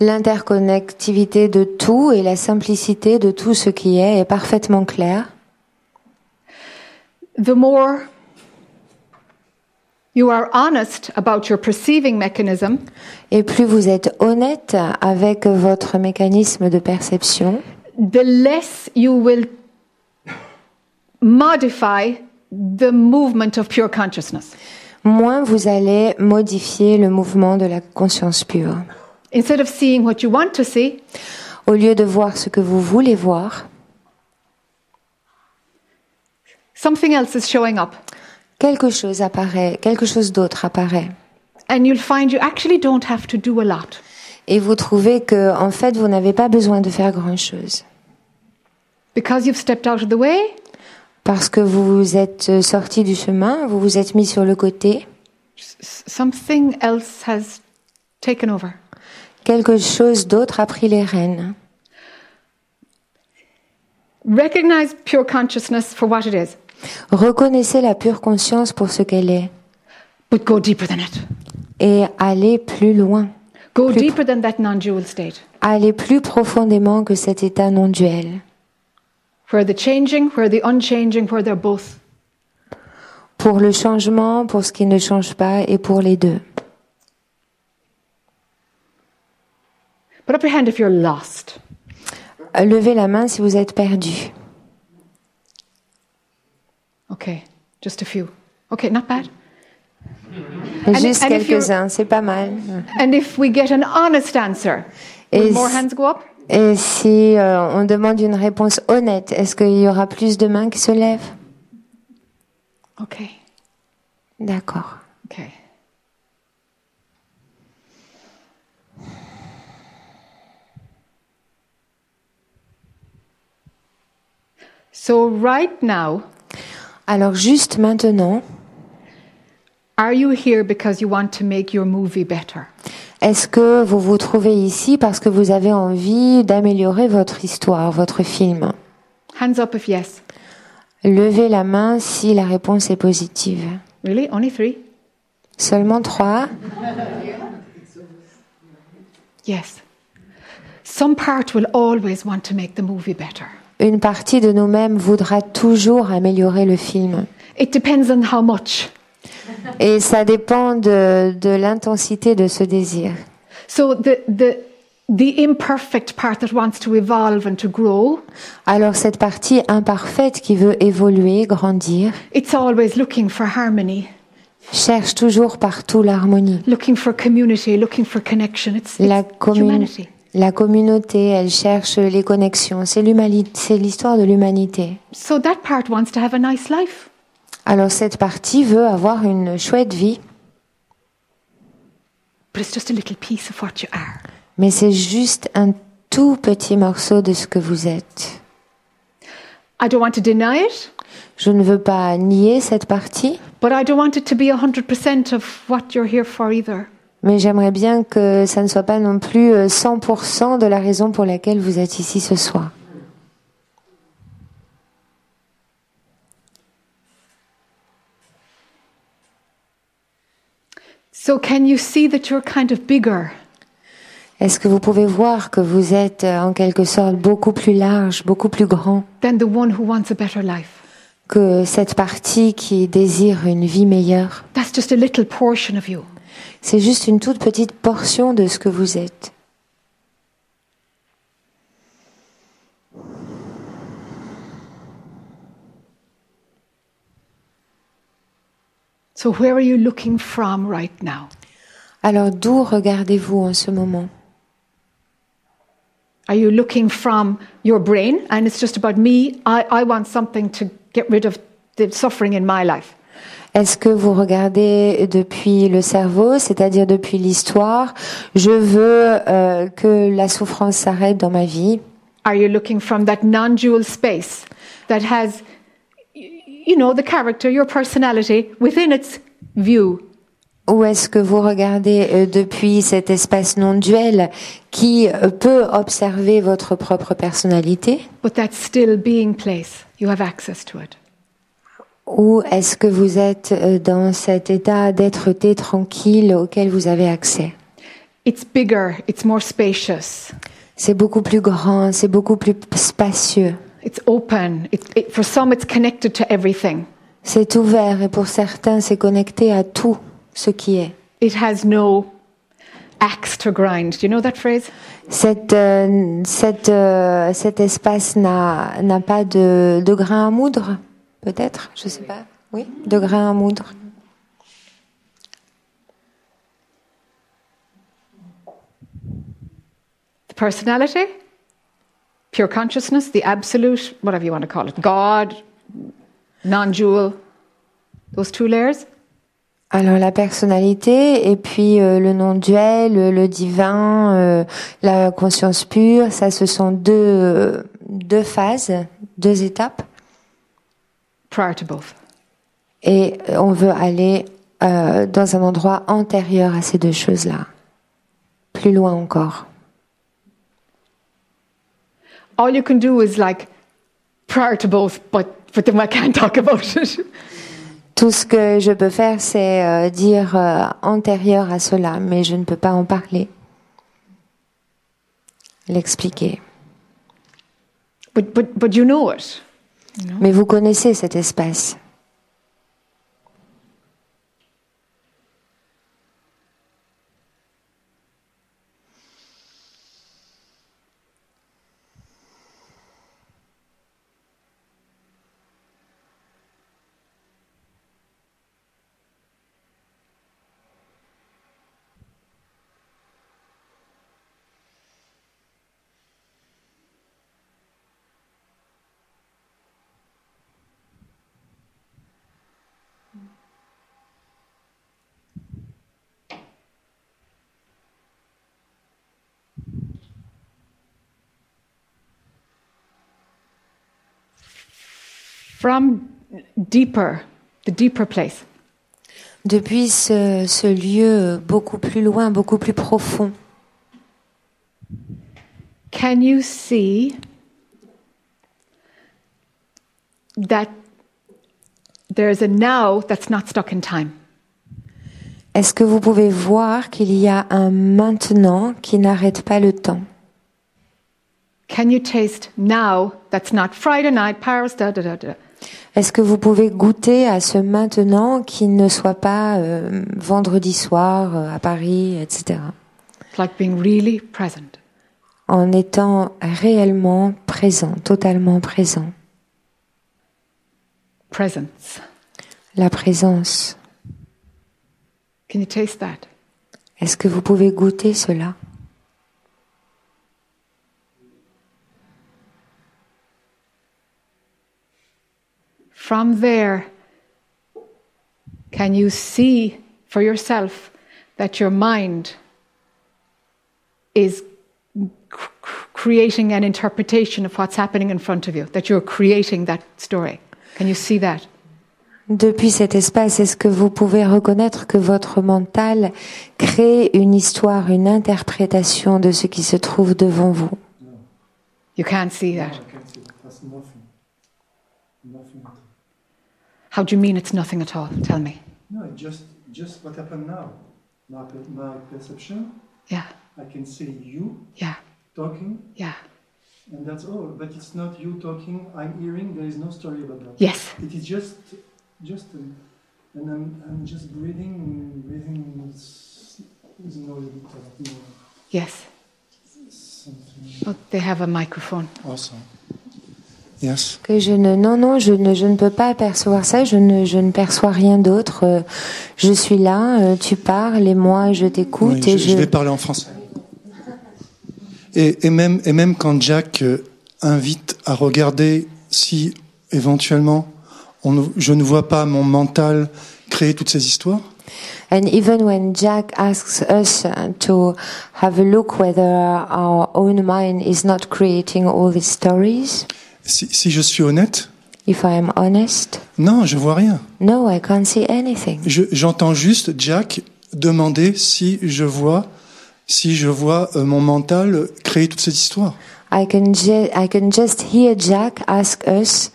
L'interconnectivité de tout et la simplicité de tout ce qui est est parfaitement claire. The more you are honest about your perceiving mechanism, Et plus vous êtes honnête avec votre mécanisme de perception, the less you will modify the movement of pure consciousness. moins vous allez modifier le mouvement de la conscience pure. Instead of seeing what you want to see, Au lieu de voir ce que vous voulez voir, something else is showing up. quelque chose apparaît, quelque chose d'autre apparaît. And you'll find you actually don't have to do a lot. Et vous trouvez que, en fait, vous n'avez pas besoin de faire grand chose. Because you've stepped out of the way, Parce que vous vous êtes sorti du chemin, vous vous êtes mis sur le côté, something else has taken over. quelque chose d'autre a pris les rênes. Recognize pure consciousness for what it is, Reconnaissez la pure conscience pour ce qu'elle est but go deeper than it. et allez plus loin. Go Plus- deeper than that non dual state, Allez plus profondément que cet état non duel. where the changing, where the unchanging, where they're both. Pour le changement, pour ce qui ne change pas et pour les deux. Put up your hand if you're lost. Levez la main si vous êtes perdu. Okay, just a few. Okay, not bad. And Juste quelques-uns, c'est pas mal. And if we get an honest answer, will more hands go up? Et si euh, on demande une réponse honnête, est-ce qu'il y aura plus de mains qui se lèvent? Ok. D'accord. Ok. So right now, alors juste maintenant, are you here because you want to make your movie better? est-ce que vous vous trouvez ici parce que vous avez envie d'améliorer votre histoire, votre film? Hands up if yes. Levez la main si la réponse est positive. Really? Only three? Seulement trois? Yes. Some part will always want to make the movie better. Une partie de nous-mêmes voudra toujours améliorer le film. It depends on how much. Et ça dépend de, de l'intensité de ce désir. So the, the, the imperfect part that wants to evolve and to grow, Alors cette partie imparfaite qui veut évoluer, grandir, it's always looking for harmony, cherche toujours partout l'harmonie. looking for community, looking for connection. It's, La, it's commun- humanity. La communauté, elle cherche les connexions. C'est l'histoire de l'humanité. So that part wants to have a nice life. Alors cette partie veut avoir une chouette vie, But it's just a little piece of what you are. mais c'est juste un tout petit morceau de ce que vous êtes. I don't want to deny it, Je ne veux pas nier cette partie, but I don't want it to be 100% of what you're here for either. Mais j'aimerais bien que ça ne soit pas non plus euh, 100% de la raison pour laquelle vous êtes ici ce soir. So can you see that you're kind of bigger? Est-ce que vous pouvez voir que vous êtes euh, en quelque sorte beaucoup plus large, beaucoup plus grand than the one who wants a better life. que cette partie qui désire une vie meilleure? That's just a little portion of you. C'est juste une toute petite portion de ce que vous êtes. So, where are you looking from right now? Alors d'où regardez-vous en ce moment? Are you looking from your brain? And it's just about me? I, I want something to get rid of the suffering in my life. Est-ce que vous regardez depuis le cerveau, c'est-à-dire depuis l'histoire? Je veux euh, que la souffrance s'arrête dans ma vie. Are you looking from that non dual space that has, you know, the character, your personality within its view? Ou est-ce que vous regardez euh, depuis cet espace non duel qui euh, peut observer votre propre personnalité? But that still being place, you have access to it. Ou est-ce que vous êtes euh, dans cet état d'être-té tranquille auquel vous avez accès? It's bigger, it's more spacious, C'est beaucoup plus grand, c'est beaucoup plus spacieux. it's open. It, it, for some, it's connected to everything. C'est ouvert et pour certains, c'est connecté à tout ce qui est. It has no axe to grind. Do you know that phrase? Cette, euh, cette, euh, cet espace n'a n'a pas de, de grain à moudre, peut-être Je sais pas. Oui, de grain à moudre. The personality, pure consciousness, the absolute, whatever you want to call it, God, non dual, those two layers? Alors la personnalité et puis euh, le non-duel, le, le divin, euh, la conscience pure, ça ce sont deux, euh, deux phases, deux étapes. Prior to both. Et on veut aller euh, dans un endroit antérieur à ces deux choses-là, plus loin encore. All you can do is like prior to both, but, but then I can't talk about it. Tout ce que je peux faire, c'est euh, dire euh, antérieur à cela, mais je ne peux pas en parler, l'expliquer. But, but, but you know it. Mais vous connaissez cet espace. From deeper, the deeper place. Depuis ce, ce lieu beaucoup plus loin, beaucoup plus profond, Can you see that there's a now that's not stuck in time? est-ce que vous pouvez voir qu'il y a un maintenant qui n'arrête pas le temps? Can you taste now that's not Friday night, Paris, da da da da? Est-ce que vous pouvez goûter à ce maintenant qui ne soit pas euh, vendredi soir euh, à Paris, etc. Like being really present. En étant réellement présent, totalement présent. Presence. La présence. Can you taste that? Est-ce que vous pouvez goûter cela? From there, can you see for yourself that your mind is creating an interpretation of what's happening in front of you, that you're creating that story? Can you see that? Depuis cet espace, est-ce que vous pouvez reconnaître que votre mental crée une histoire, une interprétation de ce qui se trouve devant vous? You can't see that. How do you mean it's nothing at all? Tell me. No, it just just what happened now. My, my perception, Yeah, I can see you yeah, talking, yeah. and that's all. But it's not you talking. I'm hearing. There is no story about that. Yes, It is just just, um, and I'm I'm just breathing, breathing. s- Is no bit of no, yes. something Oh, they have a microphone. awesome. Yes. Que je ne, non, non, je ne, je ne peux pas percevoir ça. Je ne, je ne perçois rien d'autre. Euh, Je suis là, euh, tu parles et moi je t'écoute Oui, et je, je vais parler en français. Et, et même, et même quand Jack euh, invite à regarder si éventuellement on je ne vois pas mon mental créer toutes ces histoires, And even when Jack asks us uh, to have a look whether our own mind is not creating all these stories, si, si je suis honnête, if I am honest, non, je vois rien. no, I can't see anything. Je- J'entends juste Jack demander si je vois, si je vois euh, mon mental créer toutes ces histoires. I can, ju- I can just hear Jack ask us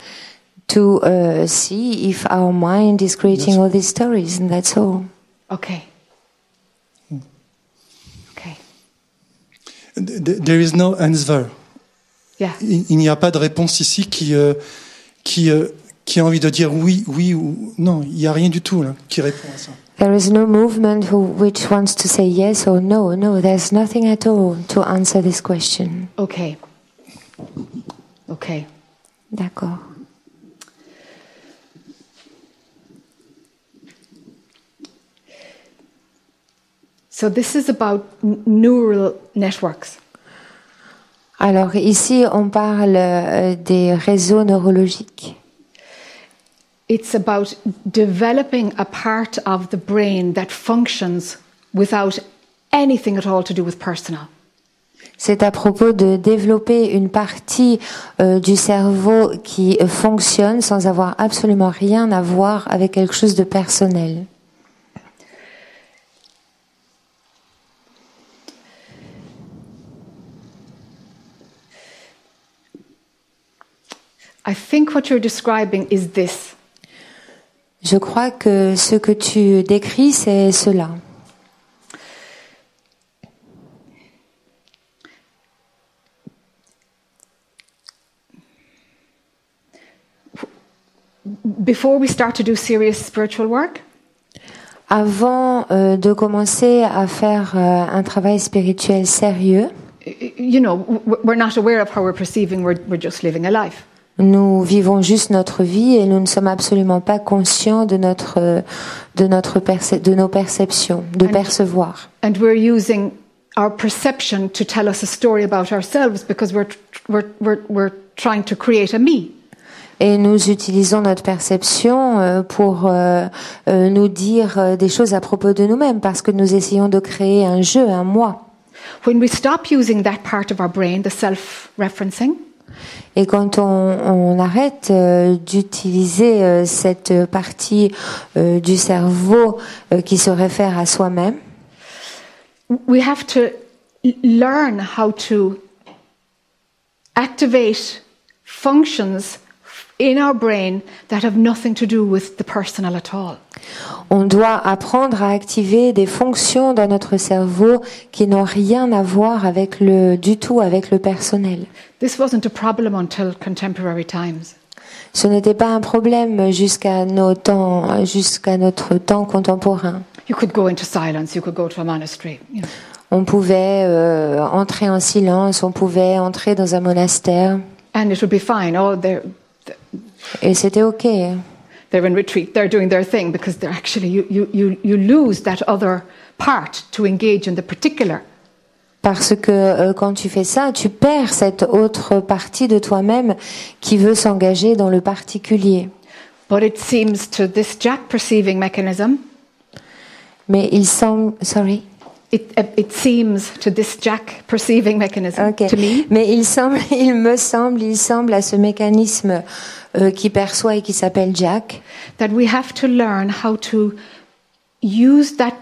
to uh, see if our mind is creating Yes. all these stories, and that's all. Okay. Okay. Th- There is no answer. Yeah. Il, il n'y a pas de réponse ici qui, euh, qui, euh, qui a envie de dire oui, oui ou non. Il n'y a rien du tout là, qui répond à ça. There is no movement who, which wants to say yes or no. No, there's nothing at all to answer this question. Okay. Okay. D'accord. So this is about n- neural networks. Alors ici, on parle euh, des réseaux neurologiques. It's about developing a part of the brain that functions without anything at all to do with personal. C'est à propos de développer une partie euh, du cerveau qui fonctionne sans avoir absolument rien à voir avec quelque chose de personnel. I think what you're describing is this. Je crois que ce que tu décris, c'est cela. Before we start to do serious spiritual work, Avant euh, de commencer à faire euh, un travail spirituel sérieux, you know, we're not aware of how we're perceiving, we're, we're just living a life. Nous vivons juste notre vie et nous ne sommes absolument pas conscients de notre euh, de notre de nos perceptions, de percevoir. And we're using our perception to tell us a story about ourselves because we're, we're, we're, we're trying to create a me. Et nous utilisons notre perception euh, pour euh, nous dire des choses à propos de nous-mêmes parce que nous essayons de créer un jeu, un moi. When we stop using that part of our brain, the self referencing, Et quand on, arrête euh, d'utiliser euh, cette partie euh, du cerveau qui se réfère à soi-même, we have to learn how to activate functions in our brain that have nothing to do with the personal at all. on doit apprendre à activer des fonctions dans notre cerveau qui n'ont rien à voir avec le du tout avec le personnel. This wasn't a problem until contemporary times. Ce n'était pas un problème jusqu'à nos temps, jusqu'à notre temps contemporain. You could go into silence, you could go to a monastery. You know. On pouvait euh, entrer en silence, on pouvait entrer dans un monastère And it would be fine. Oh, they're, et c'était ok. they're in retreat, they're doing their thing because they're actually, you, you, you, you lose that other part to engage in the particular. Parce que euh, quand tu fais ça, tu perds cette autre partie de toi-même qui veut s'engager dans le particulier. But it seems to this Jack perceiving mechanism, Mais il semble, sorry. It, it seems to this Jack perceiving mechanism, Ok. to me, Mais il semble, il me semble, il semble à ce mécanisme euh, qui perçoit et qui s'appelle Jack, that we have to learn how to use that,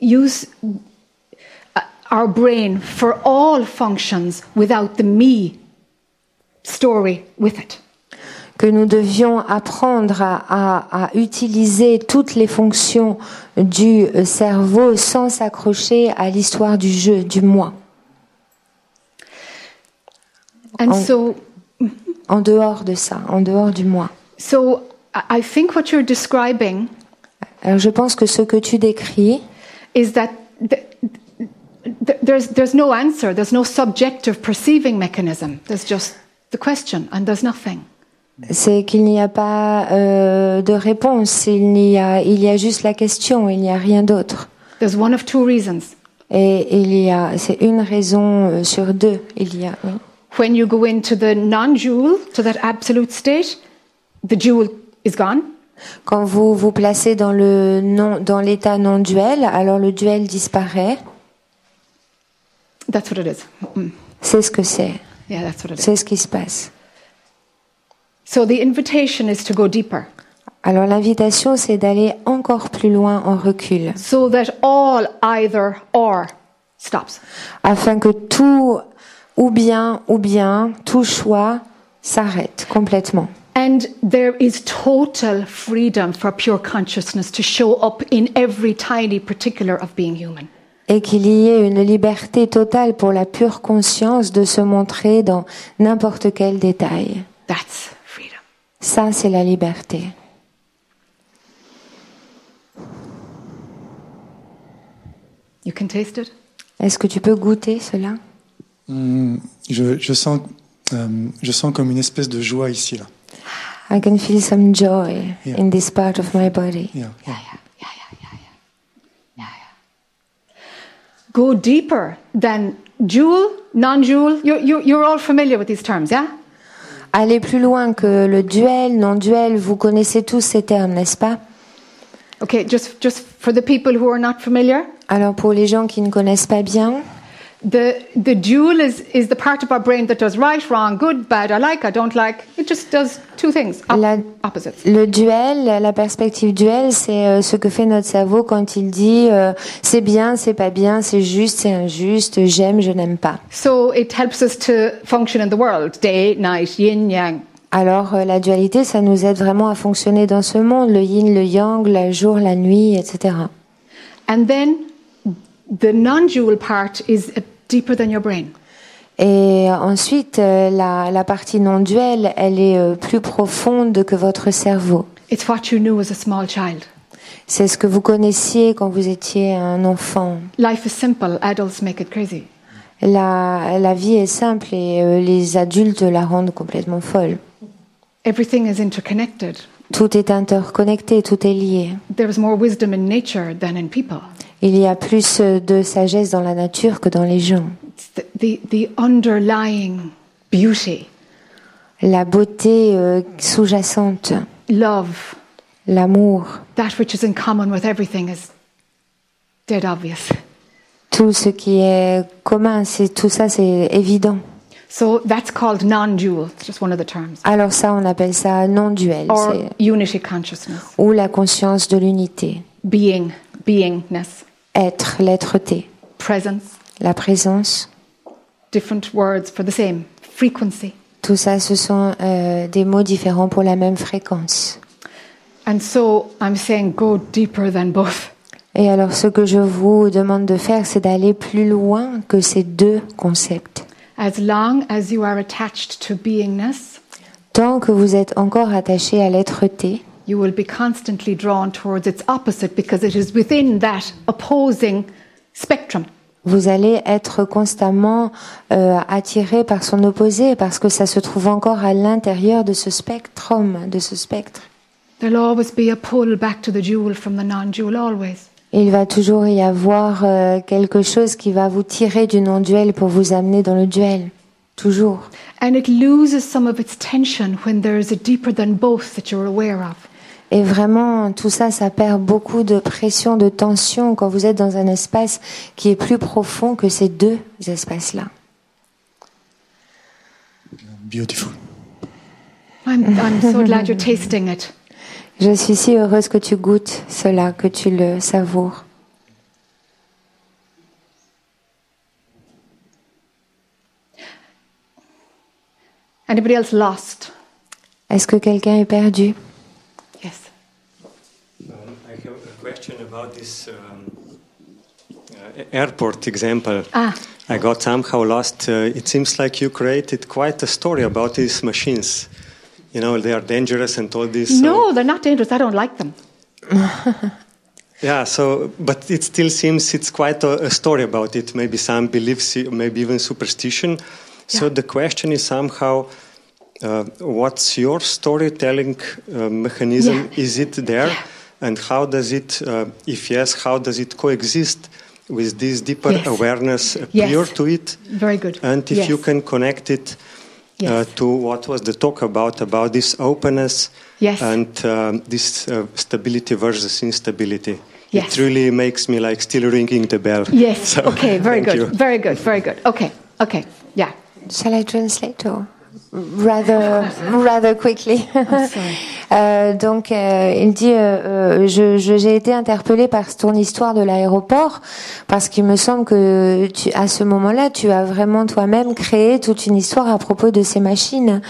use uh, our brain for all functions without the me story with it. Que nous devions apprendre à, à- à utiliser toutes les fonctions du euh, cerveau sans s'accrocher à l'histoire du jeu, du moi, And Oh. so, en dehors de ça, en dehors du moi. so I think what you're describing Alors je pense que ce que tu décris, is that th- th- there's, there's no answer, there's no subjective perceiving mechanism. There's just the question, and there's nothing. C'est qu'il n'y a pas euh, de réponse, il y a, il y a juste la question, il n'y a rien d'autre. There's one of two reasons. Et il y a, c'est une raison euh, sur deux. Il y a, oui. When you go into the non jewel, to that absolute state, the jewel is gone. Quand vous vous placez dans le non, dans l'état non duel, alors le duel disparaît. That's what it is. Mm. C'est ce que c'est. Yeah, that's what it is. C'est ce qui se passe. So the invitation is to go deeper Alors l'invitation, c'est d'aller encore plus loin en recul, so that all either or stops. afin que tout, ou bien, ou bien, tout choix s'arrête complètement. And there is total freedom for pure consciousness to show up in every tiny particular of being human. Et qu'il y ait une liberté totale pour la pure conscience de se montrer dans n'importe quel détail. That's. Ça, c'est la liberté. You can taste it? Est-ce que tu peux goûter cela? Je, je sens, euh, je sens comme une espèce de joie ici là. I can feel some joy Yeah. in this part of my body. Yeah, yeah. Go deeper than jewel, non jewel. You're, you're, you're all familiar with these terms, yeah? Aller plus loin que le duel, non-duel, vous connaissez tous ces termes, n'est-ce pas? Okay, just, just for the people who are not familiar, Alors pour les gens qui ne connaissent pas bien, the, the jewel is, is the part of our brain that does right, wrong, good, bad, I like, I don't like. It just does two things, op- La- opposites. le duel, la perspective duel, c'est euh, ce que fait notre cerveau quand il dit euh, c'est bien, c'est pas bien, c'est juste, c'est injuste, j'aime, je n'aime pas. So it helps us to function in the world day, night, yin, yang. Alors euh, la dualité, ça nous aide vraiment à fonctionner dans ce monde, le yin, le yang, le jour, la nuit, etc. And then the non jewel part is deeper than your brain. Et ensuite, euh, la, la partie non duel, elle est euh, plus profonde que votre cerveau. It's what you knew as a small child. C'est ce que vous connaissiez quand vous étiez un enfant. Life is simple, adults make it crazy. La, la vie est simple et euh, les adultes la rendent complètement folle. Everything is interconnected. Tout est interconnecté, tout est lié. There is more wisdom in nature than in people. Il y a plus de sagesse dans la nature que dans les gens. La beauté euh, sous-jacente, love, l'amour, that which is in common with everything is dead obvious. tout ce qui est commun, c'est tout ça, c'est évident. So that's called non-dual. It's just one of the terms. Alors ça, on appelle ça non-duel, Or unity consciousness. ou la conscience de l'unité. Being, beingness, Être, l'être-té, presence, la présence, different words for the same. Frequency. tout ça, ce sont euh, des mots différents pour la même fréquence. And so I'm saying go deeper than both. Et alors, ce que je vous demande de faire, c'est d'aller plus loin que ces deux concepts. As long as you are attached to beingness, Tant que vous êtes encore attaché à l'être-té, you will be constantly drawn towards its opposite because it is within that opposing spectrum. vous allez être constamment euh, attiré par son opposé parce que ça se trouve encore à l'intérieur de ce spectrum, de ce spectre. There'll always be a pull back to the dual from the non dual, always. Il va toujours y avoir euh, quelque chose qui va vous tirer du non-duel pour vous amener dans le duel. Toujours. And it loses some of its tension when there is a deeper than both that you're aware of. Et vraiment, tout ça, ça perd beaucoup de pression, de tension quand vous êtes dans un espace qui est plus profond que ces deux espaces-là. Beautiful. I'm, I'm so glad you're tasting it. Je suis si heureuse que tu goûtes cela, que tu le savoures. Anybody else lost? Est-ce que quelqu'un est perdu? Yes. Um, I have a question about this um, uh, airport example. Ah. I got somehow lost. Uh, it seems like you created quite a story about these machines. You know, they are dangerous and all this. so- No, they're not dangerous. I don't like them. Yeah, so, but it still seems it's quite a, a story about it. Maybe some beliefs, maybe even superstition. So Yeah. the question is somehow, uh, what's your storytelling uh, mechanism? Yeah. Is it there? Yeah. And how does it, uh, if yes, how does it coexist with this deeper Yes. awareness Yes. prior to it? Very good. And if Yes. you can connect it uh, to what was the talk about, about this openness Yes. and um, this uh, stability versus instability. Yes. It really makes me like still ringing the bell. Yes. So, okay. Very good. you. Very good. Very good. Okay. Okay. Yeah. Shall I translate or rather rather quickly? Euh, donc, euh, il dit, euh, euh, je- je- j'ai été interpellée par ton histoire de l'aéroport parce qu'il me semble que tu, à ce moment-là, tu as vraiment toi-même créé toute une histoire à propos de ces machines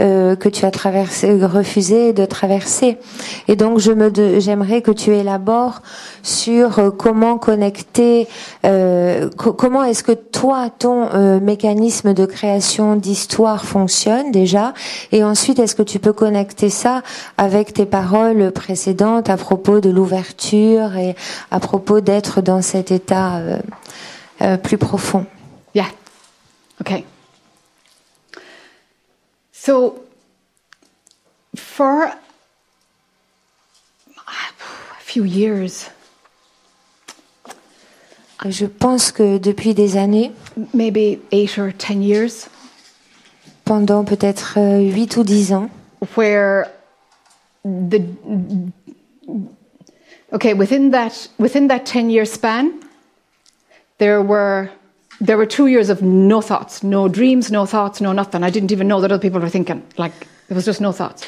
euh, que tu as traversé, refusé de traverser. Et donc, je me, j'aimerais que tu élabores sur euh, comment connecter, co- comment est-ce que toi, ton mécanisme de création d'histoire fonctionne déjà, et ensuite est-ce que tu peux connecter ça avec tes paroles précédentes à propos de l'ouverture et à propos d'être dans cet état euh, euh, plus profond. Yeah. Okay. So, for a few years, Je pense que depuis des années, maybe eight or ten years, pendant peut-être euh, huit ou dix ans, where the okay within that within that 10 year span there were there were two years of no thoughts no dreams no thoughts no nothing. I didn't even know that other people were thinking. Like there was just no thoughts.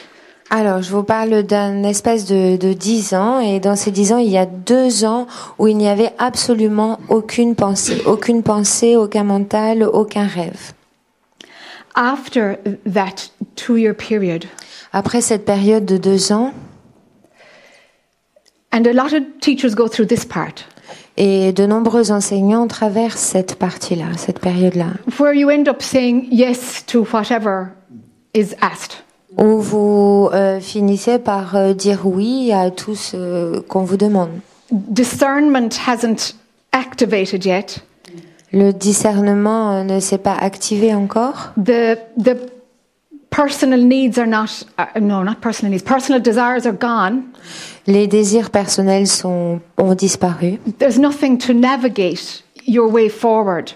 Alors, je vous parle d'un espace de, de 10 ans, et dans ces 10 ans, il y a deux ans où il n'y avait absolument aucune pensée, aucune pensée, aucun mental, aucun rêve. after that two year period Après cette période de deux ans, and a lot of teachers go through this part. Et de nombreux enseignants traversent cette partie-là, cette période-là, where you end up saying yes to whatever is asked. Où vous euh, finissez par euh, dire oui à tout ce qu'on vous demande. discernment hasn't activated yet. Le discernement euh, ne s'est pas activé encore. the the personal needs are not uh, no not personal needs personal desires are gone Les désirs personnels sont, ont disparu. there's nothing to navigate your way forward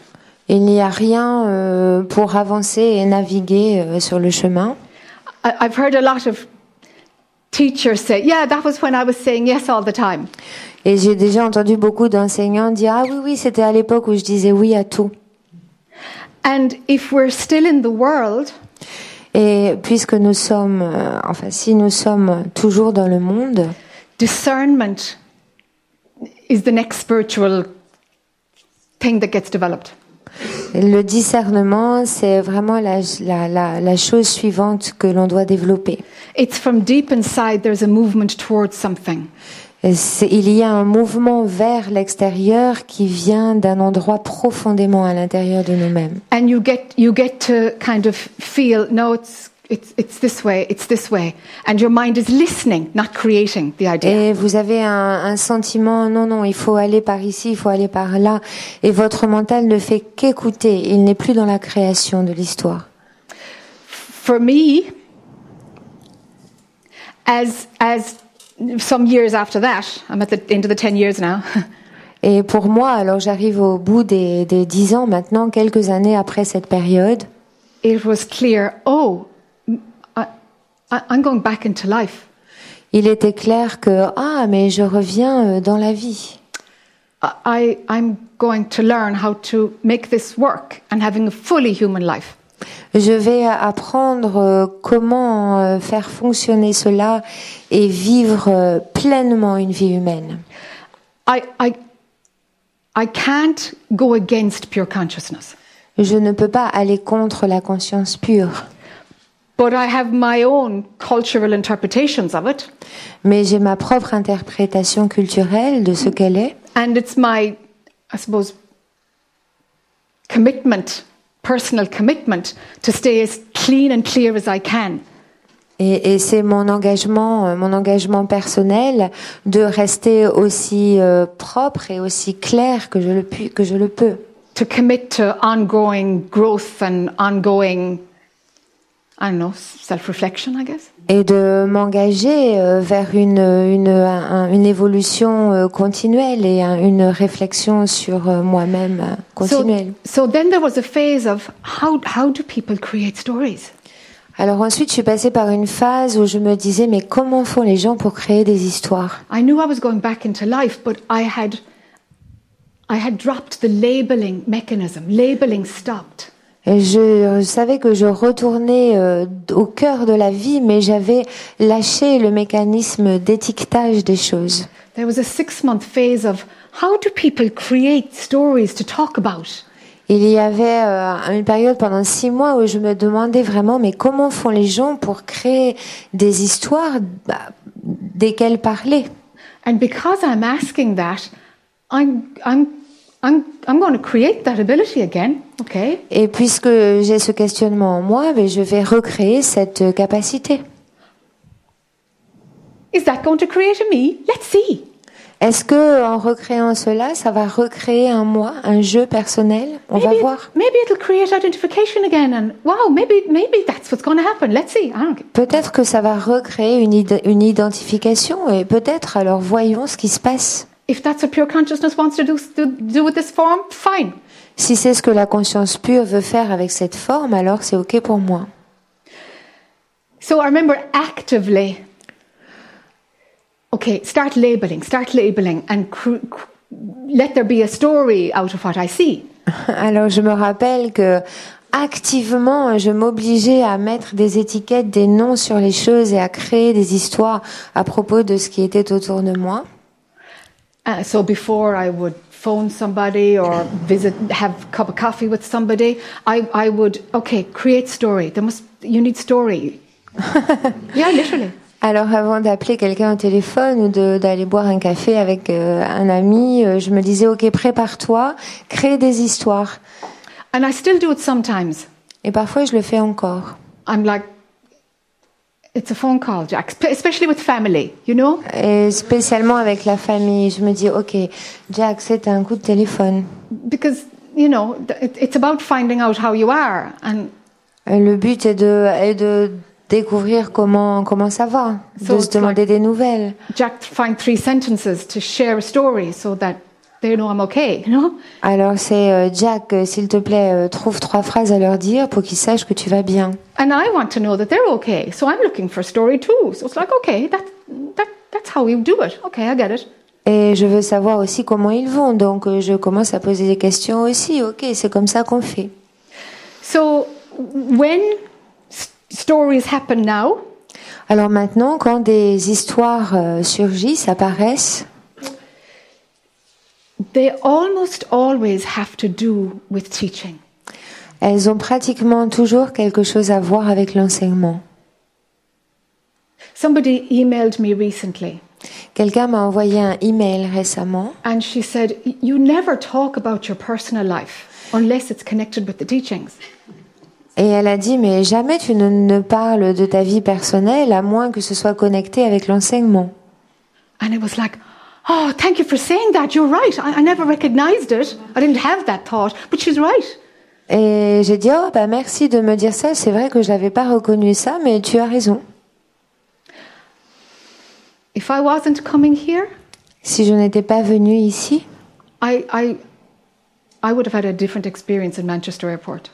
Il n'y a rien euh, pour avancer et naviguer euh, sur le chemin. I, i've heard a lot of teachers say yeah that was when i was saying yes all the time Et j'ai déjà entendu beaucoup d'enseignants dire Ah oui, oui, c'était à l'époque où je disais oui à tout. And if we're still in the world, Et puisque nous sommes, euh, enfin, si nous sommes toujours dans le monde, discernment is the next spiritual thing that gets developed. le discernement, c'est vraiment la, la, la, la chose suivante que l'on doit développer. It's from deep inside, there's a movement towards something. Il y a un mouvement vers l'extérieur qui vient d'un endroit profondément à l'intérieur de nous-mêmes. And you get, you get to kind of feel, no, it's, it's, it's this way, it's this way. And your mind is listening, not creating the idea. Et vous avez un, un sentiment, non, non, il faut aller par ici, il faut aller par là. Et votre mental ne fait qu'écouter. Il n'est plus dans la création de l'histoire. For me, as, as some years after that, I'm at the end of the 10 years now, Et pour moi, alors j'arrive au bout des, des dix ans maintenant, quelques années après cette période, it was clear, oh, I, I, I'm going back into life. il était clair que, ah, mais je reviens euh, dans la vie. I, I'm going to learn how to make this work and having a fully human life. Je vais apprendre euh, comment euh, faire fonctionner cela et vivre euh, pleinement une vie humaine. I, I, I can't go against pure consciousness, Je ne peux pas aller contre la conscience pure, but I have my own cultural interpretations of it, mais j'ai ma propre interprétation culturelle de ce qu'elle est. and it's my, I suppose, commitment, personal commitment, to stay as clean and clear as I can. Et, et c'est mon engagement, euh, mon engagement personnel de rester aussi euh, propre et aussi clair que je le puis, que je le peux. To commit to ongoing growth and ongoing, I don't know, self reflection, I guess. Et de m'engager euh, vers une, une, un- une évolution euh, continuelle et un- une réflexion sur euh, moi-même continuelle. So, so then there was a phase of how, how do people create stories? Alors ensuite, je suis passée par une phase où je me disais, mais comment font les gens pour créer des histoires? I knew I was going back into life, but I had, I had dropped the labeling mechanism. Labeling stopped. Je savais que je retournais euh, au cœur de la vie, mais j'avais lâché le mécanisme d'étiquetage des choses. There was a six month phase of how do people create stories to talk about? Il y avait euh, une période pendant six mois où je me demandais vraiment, mais comment font les gens pour créer des histoires bah, desquelles parler? And because I'm asking that, I'm, I'm, I'm, I'm going to create that ability again, okay? Et puisque j'ai ce questionnement en moi, ben, je vais recréer cette capacité. Is that going to create a me? Let's see. Est-ce que en recréant cela, ça va recréer un moi, un jeu personnel? On va Maybe, voir. maybe it'll create identification again, and wow, maybe, maybe that's what's going to happen. Let's see. I don't. Peut-être que ça va recréer une, id- une identification et peut-être alors voyons ce qui se passe. If that's what pure consciousness wants to do, to do with this form, fine. Si c'est ce que la conscience pure veut faire avec cette forme, alors c'est ok pour moi. So I remember actively, okay, start labeling, start labeling, and let there be a story out of what I see. Alors je me rappelle que activement, je m'obligeais à mettre des étiquettes, des noms sur les choses et à créer des histoires à propos de ce qui était autour de moi. Uh, so before I would phone somebody or visit, have a cup of coffee with somebody, I, I would, okay, create story. There must, you need story. yeah, literally. Alors avant d'appeler quelqu'un au téléphone ou d'aller boire un café avec euh, un ami, euh, je me disais ok prépare-toi, crée des histoires. And I still do it sometimes. Et parfois je le fais encore. I'm like, it's a phone call, Jack, spe- especially with family, you know? Et spécialement avec la famille, je me dis ok Jack c'est un coup de téléphone. Because, you know, it's about finding out how you are. And Euh, Le but est de, est de découvrir comment comment ça va, So de se demander des nouvelles. Jack find three sentences to share a story so that they know I'm okay, you know? Alors c'est euh, Jack, euh, s'il te plaît, euh, trouve trois phrases à leur dire pour qu'ils sachent que tu vas bien. And I want to know that they're okay. So I'm looking for a story too. So it's like, okay, that, that, that's how we do it. Okay, I get it. Et je veux savoir aussi comment ils vont, donc je commence à poser des questions aussi. Ok, c'est comme ça qu'on fait. So when stories happen now, Alors maintenant, quand des histoires euh, surgissent, apparaissent, they almost always have to do with teaching. elles ont pratiquement toujours quelque chose à voir avec l'enseignement. Somebody emailed me recently Quelqu'un m'a envoyé un email récemment and she said, You never talk about your personal life unless it's connected with the teachings. et elle a dit mais jamais tu ne, ne parles de ta vie personnelle à moins que ce soit connecté avec l'enseignement. And it was like, Oh, thank you for saying that. You're right. I, I never recognized it. I didn't have that thought, but she's right. Et j'ai dit oh bah merci de me dire ça, c'est vrai que je n'avais pas reconnu ça mais tu as raison. If I wasn't coming here, Si je n'étais pas venue ici, I, I, I would have had a different experience in Manchester Airport.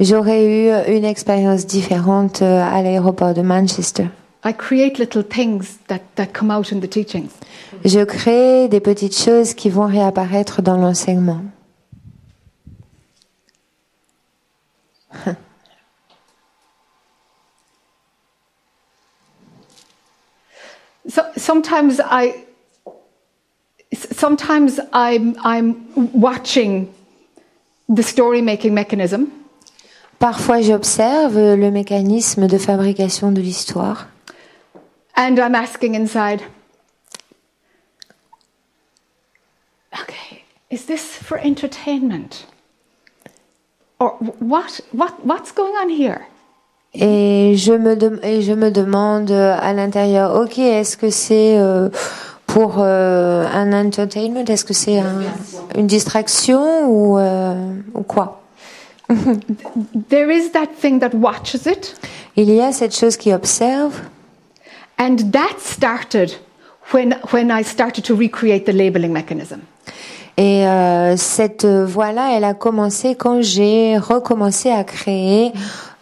j'aurais eu une expérience différente euh, à l'aéroport de Manchester. I create little things that, that come out in the teachings. Je crée des petites choses qui vont réapparaître dans l'enseignement. So sometimes I, sometimes I'm, I'm watching the story making mechanism Parfois, j'observe le mécanisme de fabrication de l'histoire and I'm asking inside, okay, is this for entertainment? Or what, what, what's going on here? et je me, dem- et je me demande euh, à l'intérieur, ok, est-ce que c'est euh, pour euh, un entertainment, est-ce que c'est un- une distraction ou, euh, ou quoi? There is that thing that watches it, Il y a cette chose qui observe and that started when, when I started to recreate the labeling mechanism. Et euh, cette voie-là, elle a commencé quand j'ai recommencé à créer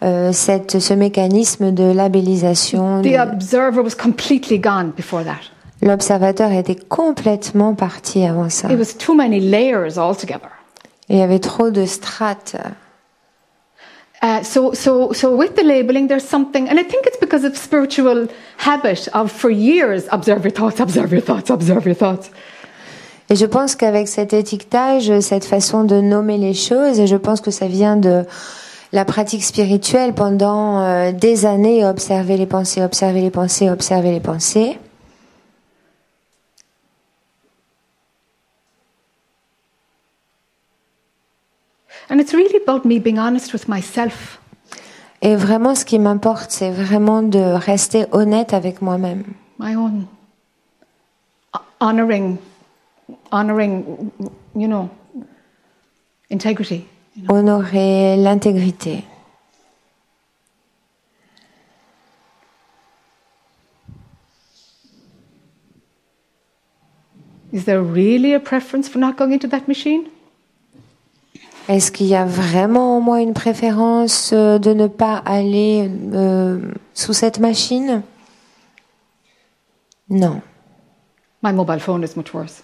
euh, cette, ce mécanisme de labellisation. The observer was completely gone before that. L'observateur était complètement parti avant ça. It was too many layers altogether. Il y avait trop de strates. Uh, so, so, so with the labeling, there's something, and I think it's because of spiritual habit of for years observe your thoughts, observe your thoughts, observe your thoughts. Et je pense qu'avec cet étiquetage, cette façon de nommer les choses, et je pense que ça vient de la pratique spirituelle pendant euh, des années, observer les pensées, observer les pensées, observer les pensées. And it's really about me being honest with myself. Et vraiment, ce qui m'importe, c'est vraiment de rester honnête avec moi-même. my own honoring honoring you know integrity Honorer l'intégrité. is there really a preference for not going into that machine Est-ce qu'il y a vraiment en moi une préférence euh, de ne pas aller euh, sous cette machine? Non. my mobile phone is much worse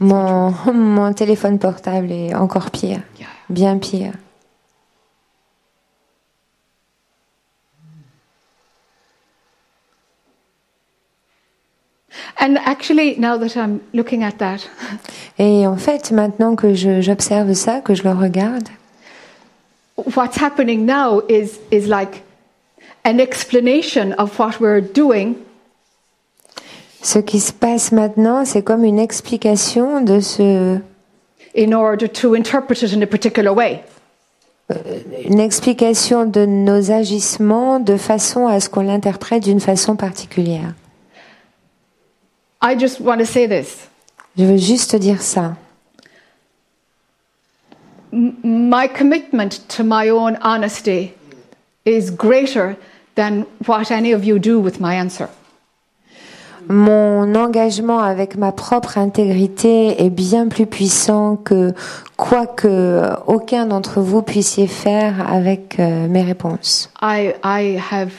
Mon, mon téléphone portable est encore pire, yeah bien pire. And actually now that i'm looking at that Et en fait, maintenant que je- j'observe ça, que je le regarde, what's happening now is is like an explanation of what we're doing ce qui se passe maintenant, c'est comme une explication de ce, in order to interpret it in a particular way une explication de nos agissements de façon à ce qu'on l'interprète d'une façon particulière. I just want to say this Je veux juste dire ça. my commitment to my own honesty is greater than what any of you do with my answer. Mon engagement avec ma propre intégrité est bien plus puissant que quoi que aucun d'entre vous puissiez faire avec euh, mes réponses. I, I have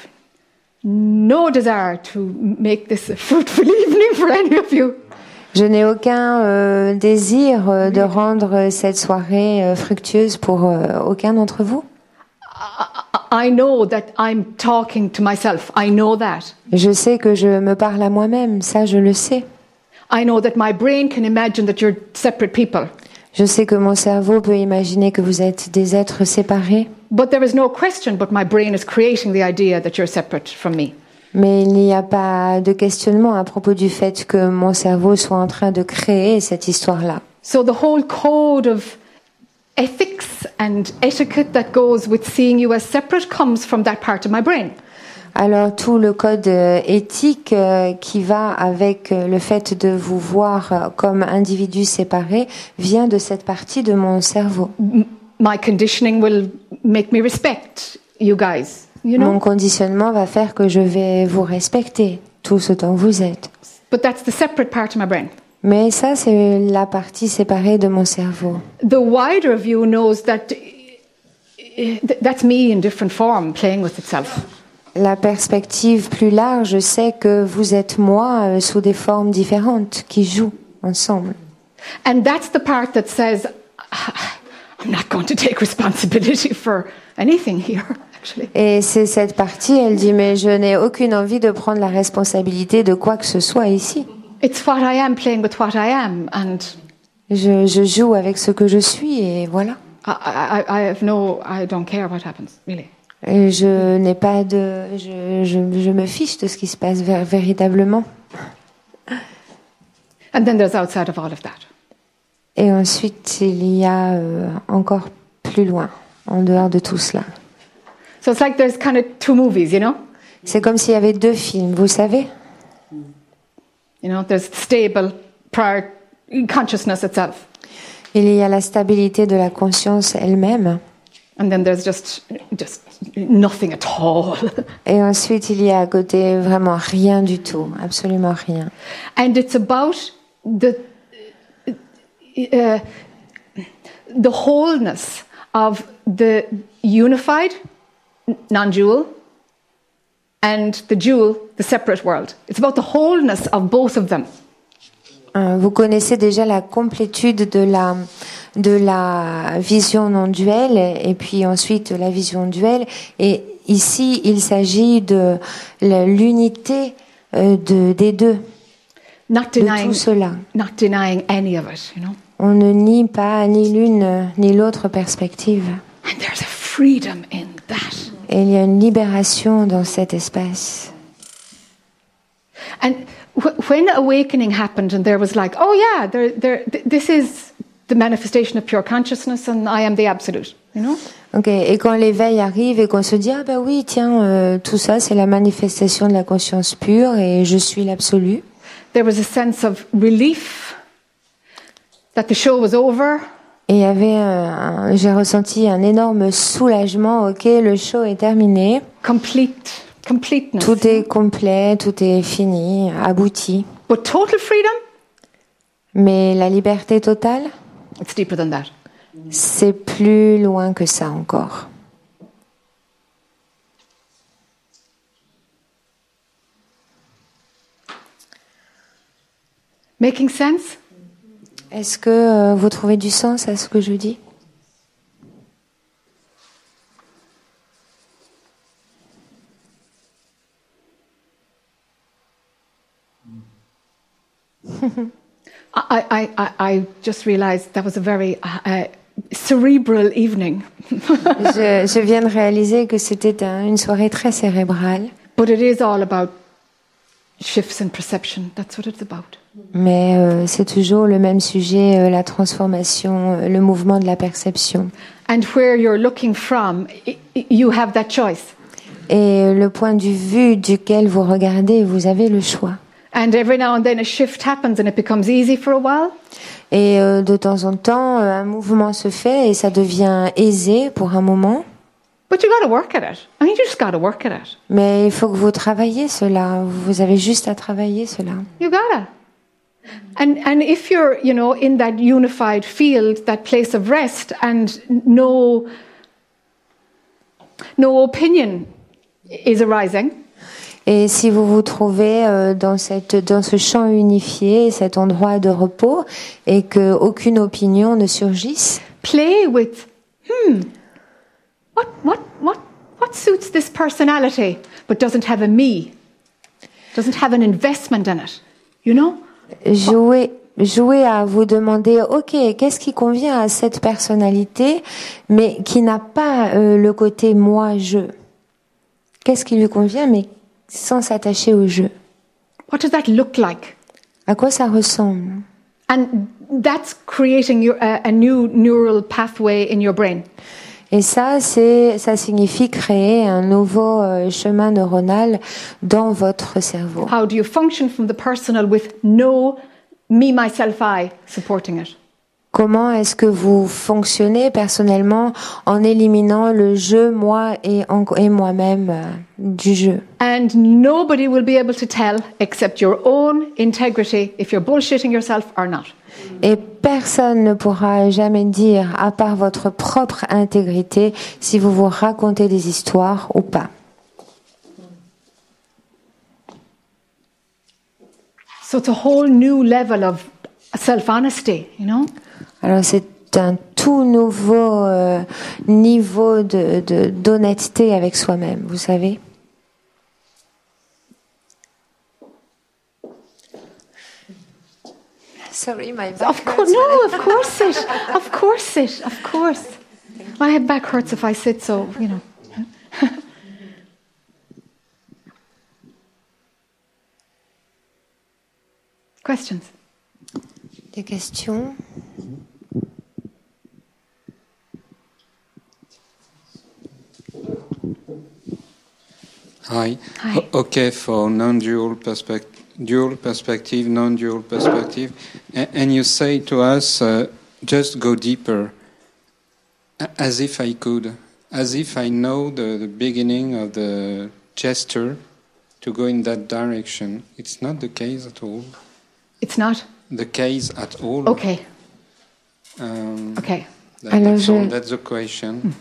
no desire to make this a fruitful evening for any of you. Je n'ai aucun euh, désir euh, de rendre cette soirée euh, fructueuse pour euh, aucun d'entre vous. I I know that I'm talking to myself. I know that. Je sais que je me parle à moi-même, ça je le sais. I know that my brain can imagine that you're separate people. Je sais que mon cerveau peut imaginer que vous êtes des êtres séparés, But there is no question but my brain is creating the idea that you're separate from me. mais il n'y a pas de questionnement à propos du fait que mon cerveau soit en train de créer cette histoire-là. So the whole code of ethics and etiquette that goes with seeing you as separate comes from that part of my brain. Alors tout le code euh, éthique euh, qui va avec euh, le fait de vous voir comme individus séparés vient de cette partie de mon cerveau. My conditioning will make me respect you guys. You know? Mon conditionnement va faire que je vais vous respecter, tous autant que vous êtes. But that's the separate part of my brain. Mais ça, c'est la partie séparée de mon cerveau. The wider view knows that eh, th- that's me in different form playing with itself. La perspective plus large sait que vous êtes moi euh, sous des formes différentes qui jouent ensemble. And that's the part that says, I'm not going to take responsibility for anything here, actually. Et c'est cette partie, elle dit, mais je n'ai aucune envie de prendre la responsabilité de quoi que ce soit ici. It's what I am playing with what I am, and Je, je joue avec ce que je suis et voilà. I, I, I have no, I don't care what happens, really. Je n'ai pas de, je, je, je me fiche de ce qui se passe véritablement. And then there's outside of all of that. Et ensuite, il y a euh, encore plus loin, en dehors de tout cela. So it's like there's kind of two movies, you know? C'est comme s'il y avait deux films, vous savez? You know, there's stable prior consciousness itself, Il y a la stabilité de la conscience elle-même. and then there's just just nothing at all. Et ensuite, il y a à côté vraiment rien du tout, absolument rien. and it's about the uh, the wholeness of the unified non-dual and the dual the separate world it's about the wholeness of both of them Vous connaissez déjà la complétude de la, de la vision non duelle et puis ensuite la vision duelle. Et ici, il s'agit de l'unité euh, de, des deux, not de denying tout cela. not denying any of it you know? On ne nie pas ni l'une ni l'autre perspective. and there's a freedom in that Et il y a une libération dans cet espace. and when awakening happened and there was like oh yeah there, there, th- this is the manifestation of pure consciousness and i am the absolute you know? Et quand l'éveil arrive et qu'on se dit ah bah oui tiens euh, tout ça c'est la manifestation de la conscience pure et je suis l'absolu. there was a sense of relief that the show was over Et il y avait un- un- j'ai ressenti un énorme soulagement. Ok, le show est terminé, complete completeness tout est complet, tout est fini, abouti. but total freedom? Mais la liberté totale, it's deeper than that. C'est plus loin que ça encore. making sense? Est-ce que euh, vous trouvez du sens à ce que je dis? i i i, I just realized that was a very uh, cerebral evening. Je, je viens de réaliser que c'était un- une soirée très cérébrale, but it is all about shifts in perception. That's what it's about. Mais euh, c'est toujours le même sujet, euh, la transformation, euh, le mouvement de la perception. and where you're looking from you have that choice. Et le point de vue duquel vous regardez, vous avez le choix. And every now and then a shift happens and it becomes easy for a while Et euh, de temps en temps, euh, un mouvement se fait et ça devient aisé pour un moment. but you got to work at it i mean you just got to work at it Mais il faut que vous travailliez cela. Vous avez juste à travailler cela. You gotta. And and if you're, you know, in that unified field, that place of rest, and no no opinion is arising, Et si vous vous trouvez euh, dans, cette, dans ce champ unifié, cet endroit de repos, et que aucune opinion ne surgisse, play with, hmm, what, what, what, what suits this personality but doesn't have a me, doesn't have an investment in it? You know? Jouer, jouer à vous demander, ok, qu'est-ce qui convient à cette personnalité, mais qui n'a pas euh, le côté moi-je. Qu'est-ce qui lui convient, mais sans s'attacher au jeu. What does that look like? À quoi ça ressemble? And that's creating your, uh, a new neural pathway in your brain. Et ça, c'est, ça signifie créer un nouveau euh, chemin neuronal dans votre cerveau. How do you function from the personal with no me, myself, I supporting it? Comment est-ce que vous fonctionnez personnellement en éliminant le jeu moi et, moi-même euh, du jeu? And nobody will be able to tell except your own integrity if you're bullshitting yourself or not. Et personne ne pourra jamais dire, à part votre propre intégrité, si vous vous racontez des histoires ou pas. So it's a whole new level of self honesty, you know? Alors c'est un tout nouveau euh, niveau de, de- d'honnêteté avec soi-même, vous savez. Sorry, my back Of course, no, of course it, of course it, of course. My back hurts if I sit so, you know. Questions? Des questions? Hi. Hi. O- okay, for non-dual perspective, dual perspective, non-dual perspective, and you say to us, uh, just go deeper, as if I could, as if I know the, the beginning of the gesture to go in that direction. It's not the case at all. It's not? The case at all. Okay, Um, okay. that- Alors, that's, all. that's the question.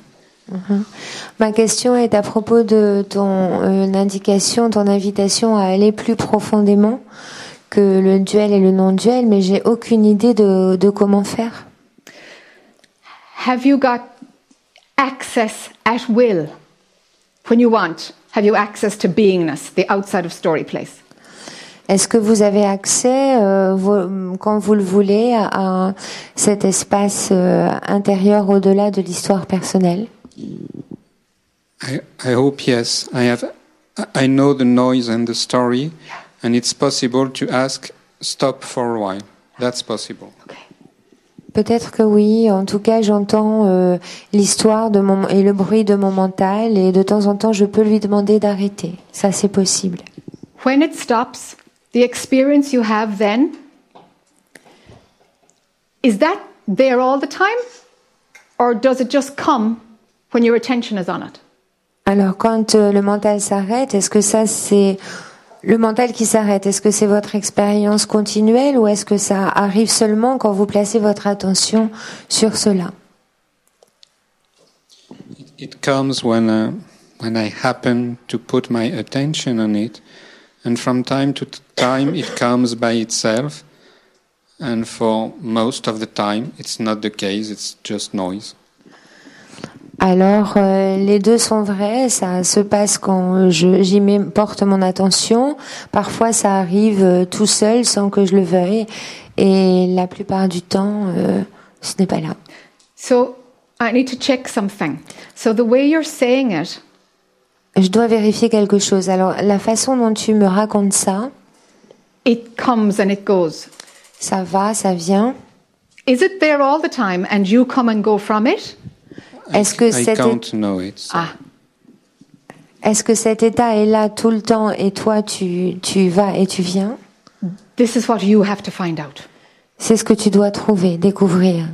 Ma question est à propos de ton euh, indication, ton invitation à aller plus profondément que le duel et le non-duel, mais j'ai aucune idée de, de comment faire. Have you got access at will? When you want? Have you access to beingness, the outside of story place? Est-ce que vous avez accès, euh, quand vous le voulez, à, à cet espace euh, intérieur au-delà de l'histoire personnelle? I, I hope yes. I have. I know the noise and the story, and it's possible to ask stop for a while. That's possible. Okay. Peut-être que oui. En tout cas, j'entends euh, l'histoire de mon et le bruit de mon mental, et de temps en temps, je peux lui demander d'arrêter. Ça, c'est possible. When it stops, the experience you have then, is that there all the time? Or does it just come when your attention is on it? Alors, quand euh, le mental s'arrête, est-ce que ça, c'est le mental qui s'arrête? Est-ce que c'est votre expérience continuelle ou est-ce que ça arrive seulement quand vous placez votre attention sur cela? It comes when uh, when I happen to put my attention on it, and from time to time it comes by itself. And for most of the time, it's not the case. It's just noise. Alors, euh, les deux sont vrais. Ça se passe quand j'y porte mon attention. Parfois, ça arrive euh, tout seul sans que je le veuille. Et la plupart du temps, euh, ce n'est pas là. So I need to check something. So the way you're saying it, Je dois vérifier quelque chose. Alors, la façon dont tu me racontes ça, it comes and it goes. ça va, ça vient. Is it there all the time and you come and go from it? Est-ce que, I cet, can't know it. so- Ah, est-ce que cet état est là tout le temps et toi, tu, tu vas et tu viens? This is what you have to find out. C'est ce que tu dois trouver, découvrir.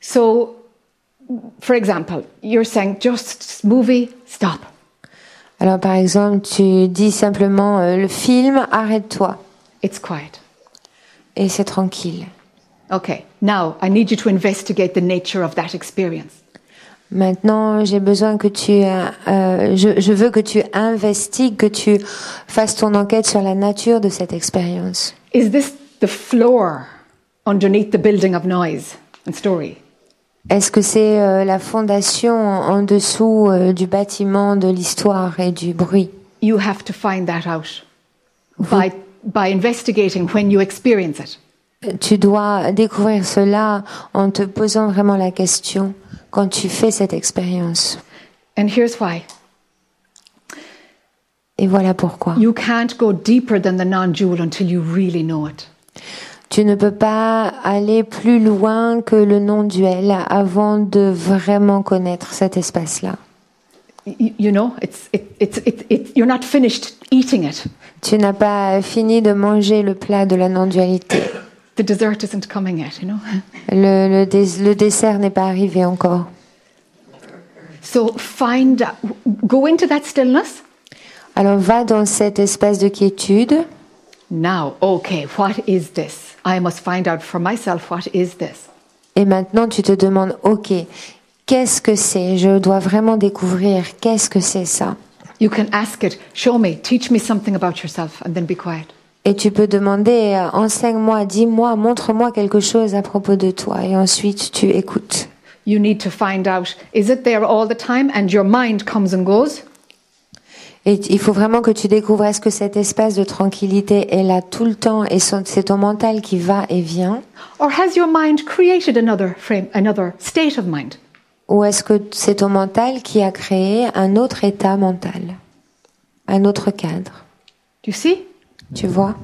So, for example, you're saying just movie, stop. Alors, par exemple, tu dis simplement euh, le film, arrête-toi. It's quiet. Et c'est tranquille. Okay, now I need you to investigate the nature of that experience. Maintenant, j'ai besoin que tu, euh, euh, je, je veux que tu investigues, que tu fasses ton enquête sur la nature de cette expérience. Is this the floor underneath the building of noise and story? Est-ce que c'est euh, la fondation en dessous euh, du bâtiment de l'histoire et du bruit? You have to find that out by, by investigating when you experience it. Tu dois découvrir cela en te posant vraiment la question quand tu fais cette expérience. And here's why Et voilà pourquoi. you can't go deeper than the non jewel until you really know it. Tu ne peux pas aller plus loin que le non-duel avant de vraiment connaître cet espace-là. You, you know, it's, it, it's, it, it, you're not finished eating it. Tu n'as pas fini de manger le plat de la non-dualité. The dessert isn't coming yet, you know? Le, le le dessert n'est pas arrivé encore. So find, go into that stillness. Alors va dans cet espace de quiétude. Now, okay, what is this? I must find out for myself what is this. Et maintenant, tu te demandes, OK, qu'est-ce que c'est? Je dois vraiment découvrir qu'est-ce que c'est ça. You can ask it, show me, teach me something about yourself, and then be quiet. Et tu peux demander, euh, enseigne-moi, dis-moi, montre-moi quelque chose à propos de toi. Et ensuite, tu écoutes. You need to find out, is it there all the time? And your mind comes and goes? Et il faut vraiment que tu découvres est-ce que cet espace de tranquillité est là tout le temps et c'est ton mental qui va et vient? Or has your mind created another frame, another state of mind? ou est-ce que c'est ton mental qui a créé un autre état mental, un autre cadre? Do you see? Tu vois?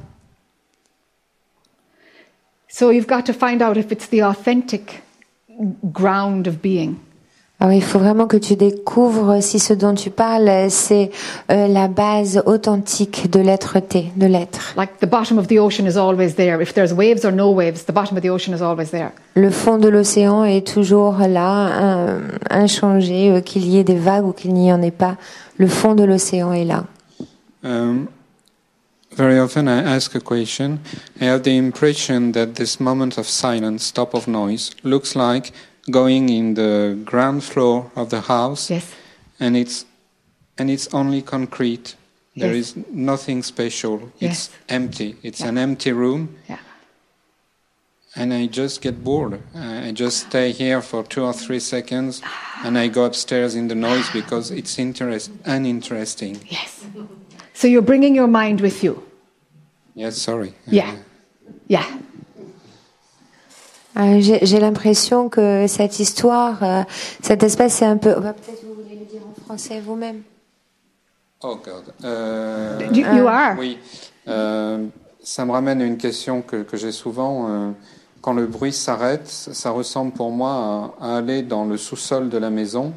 So you've got to find out if it's the authentic ground of being. Alors il faut vraiment que tu découvres si ce dont tu parles c'est euh, la base authentique de l'être-té, de l'être. Like the bottom of the ocean is always there. If there's waves or no waves, the bottom of the ocean is always there. Le fond de l'océan est toujours là, un- inchangé, euh, qu'il y ait des vagues ou qu'il n'y en ait pas. Le fond de l'océan est là. Um, very often I ask a question. I have the impression that this moment of silence, stop of noise, looks like going in the ground floor of the house, Yes. and it's and it's only concrete. There Yes. is nothing special. Yes. It's empty. It's Yeah. an empty room, Yeah. and I just get bored. I just stay here for two or three seconds, and I go upstairs in the noise because it's interest uninteresting. Yes. So you're bringing your mind with you? Yes, sorry. Yeah. Yeah. Euh, J'ai l'impression que cette histoire, euh, cet espace, c'est un peu. bah, Peut-être vous voulez le dire en français vous-même. Oh God. Euh, You, you are. Oui. Euh, ça me ramène à une question que, que j'ai souvent. euh, quand le bruit s'arrête, ça ça ressemble pour moi à, à aller dans le sous-sol de la maison.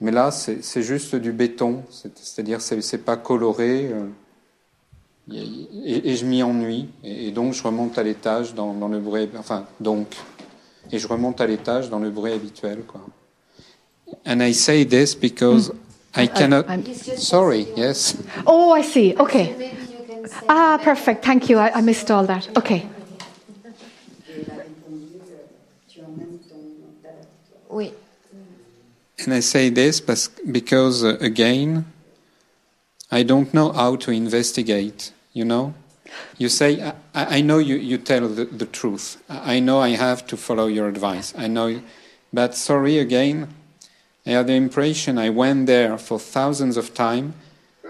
Mais là, c'est juste du béton. C'est- C'est-à-dire, c'est pas coloré. euh, et, et- je m'y ennuie. Et, et donc, je remonte à l'étage dans, dans le bruit. Enfin, donc. Et je remonte à l'étage dans le bruit habituel, quoi. And I say this because I cannot. I'm- Sorry, yes. Oh, I see. Okay. Ah, perfect. Thank you. I, I missed all that. Okay. Oui. And I say this because, uh, again, I don't know how to investigate, you know? You say, I, I know you, you tell the, the truth. I I know I have to follow your advice. I know, but sorry again, I have the impression I went there for thousands of time.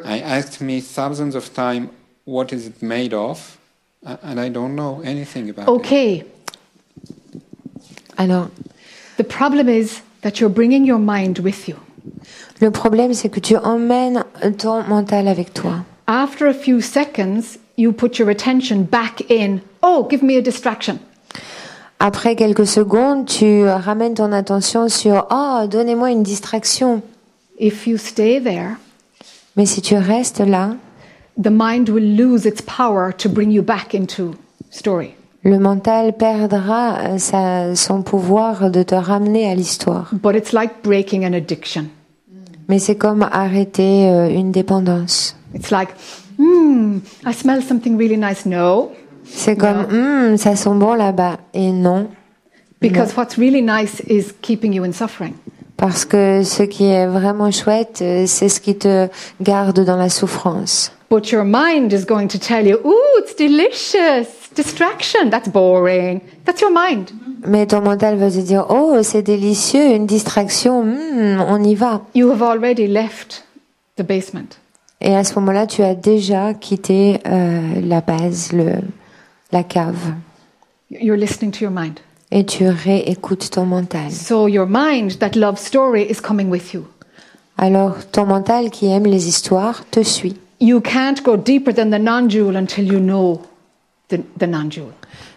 I asked me thousands of time, what is it made of? And I don't know anything about it. Okay. Alors, The problem is that you're bringing your mind with you. le problème, c'est que tu emmènes ton mental avec toi. After a few seconds, you put your attention back in. Oh, give me a distraction. Après quelques secondes, tu ramènes ton attention sur Oh, donnez-moi une distraction. If you stay there, Mais si tu restes là, the mind will lose its power to bring you back into story. Le mental perdra euh, sa- son pouvoir de te ramener à l'histoire. But it's like breaking an addiction. Mais c'est comme arrêter euh, une dépendance. It's like, hmm, I smell something really nice. No, C'est comme Hum, ça sent bon là-bas. Et non, because what's really nice is keeping you in suffering. parce que ce qui est vraiment chouette, euh, c'est ce qui te garde dans la souffrance. But your mind is going to tell you, ooh, it's delicious. Distraction, that's boring. That's your mind. Mais ton mental va se dire, oh, c'est délicieux, une distraction, hmm, on y va. You have already left the basement. Et à ce moment-là, tu as déjà quitté euh, la base, le, la cave. You're listening to your mind. Et tu réécoutes ton mental. So your mind, that love story, is coming with you. Alors, ton mental qui aime les histoires te suit. You can't go deeper than the non-dual until you know the, the non-dual.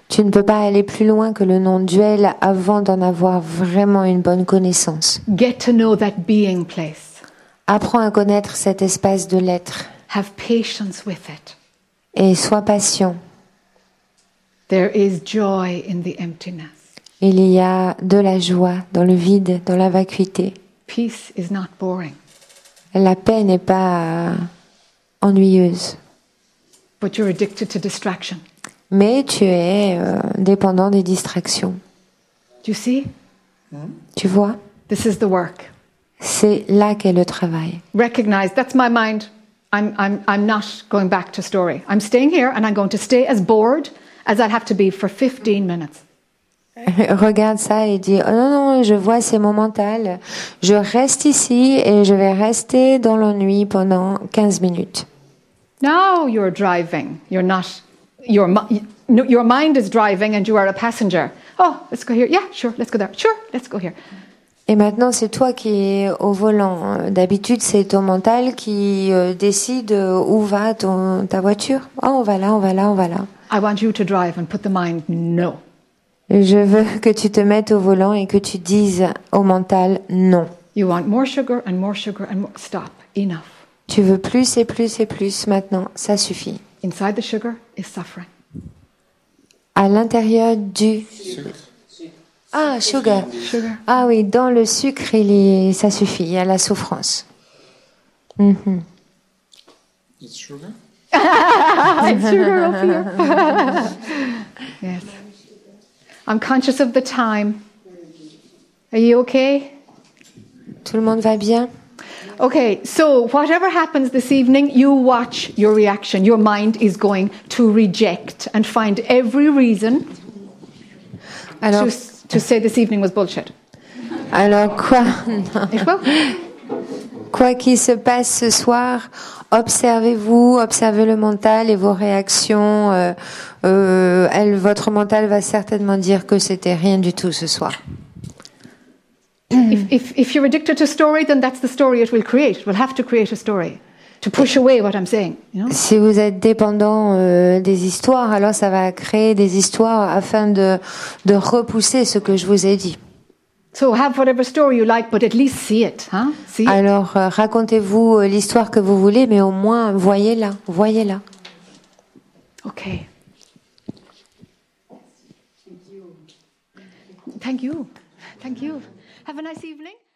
Tu ne peux pas aller plus loin que le non-duel avant d'en avoir vraiment une bonne connaissance. Get to know that being place. Apprends à connaître cet espace de l'être Have patience with it. et sois patient. There is joy in the emptiness. Il y a de la joie dans le vide, dans la vacuité. Peace is not boring, La paix n'est pas ennuyeuse, but you're addicted to distraction. Mais tu es euh, dépendant des distractions. Do you see? Tu vois? This is the work. C'est là qu'est le travail. Recognize that's my mind. I'm, I'm, I'm not going back to story. I'm staying here and I'm going to stay as bored as I'd have to be for 15 minutes. Regarde ça et dis oh non non je vois c'est mon mental je reste ici et je vais rester dans l'ennui pendant 15 minutes Now you're driving. You're not. Your, your mind is driving and you are a passenger. Oh, let's go here. Yeah, sure, let's go there. Sure, let's go here. et maintenant c'est toi qui es au volant d'habitude c'est ton mental qui euh, décide euh, où va ton, ta voiture oh on va là on va là on va là I want you to drive and put the mind no. je veux que tu te mettes au volant et que tu dises au mental non You want more sugar and more sugar and more. Stop. Enough. tu veux plus et plus et plus maintenant ça suffit Inside the sugar is suffering. à l'intérieur du ah sugar Sugar. Ah oui, dans le sucre, il est... ça suffit, il y a la souffrance. Mhm. It's sugar? it's sugar up here. yes. I'm conscious of the time. Are you okay? Tout le monde va bien? Okay, so whatever happens this evening, you watch your reaction. Your mind is going to reject and find every reason alors, to, to say this evening was bullshit. alors quoi? Quoi qu'il se passe ce soir, observez-vous, observez le mental et vos réactions. euh, euh, elle, votre mental va certainement dire que c'était rien du tout ce soir. If, if, if you're addicted to story, then that's the story it will create. It will have to create a story to push away what I'm saying. You know? Si vous êtes dépendant euh, des histoires, alors ça va créer des histoires afin de, de repousser ce que je vous ai dit. So have whatever story you like, but at least see it. Huh? See it. Alors euh, racontez-vous l'histoire que vous voulez, mais au moins voyez-la, voyez-la. Okay. Thank you. Thank you. Have a nice evening.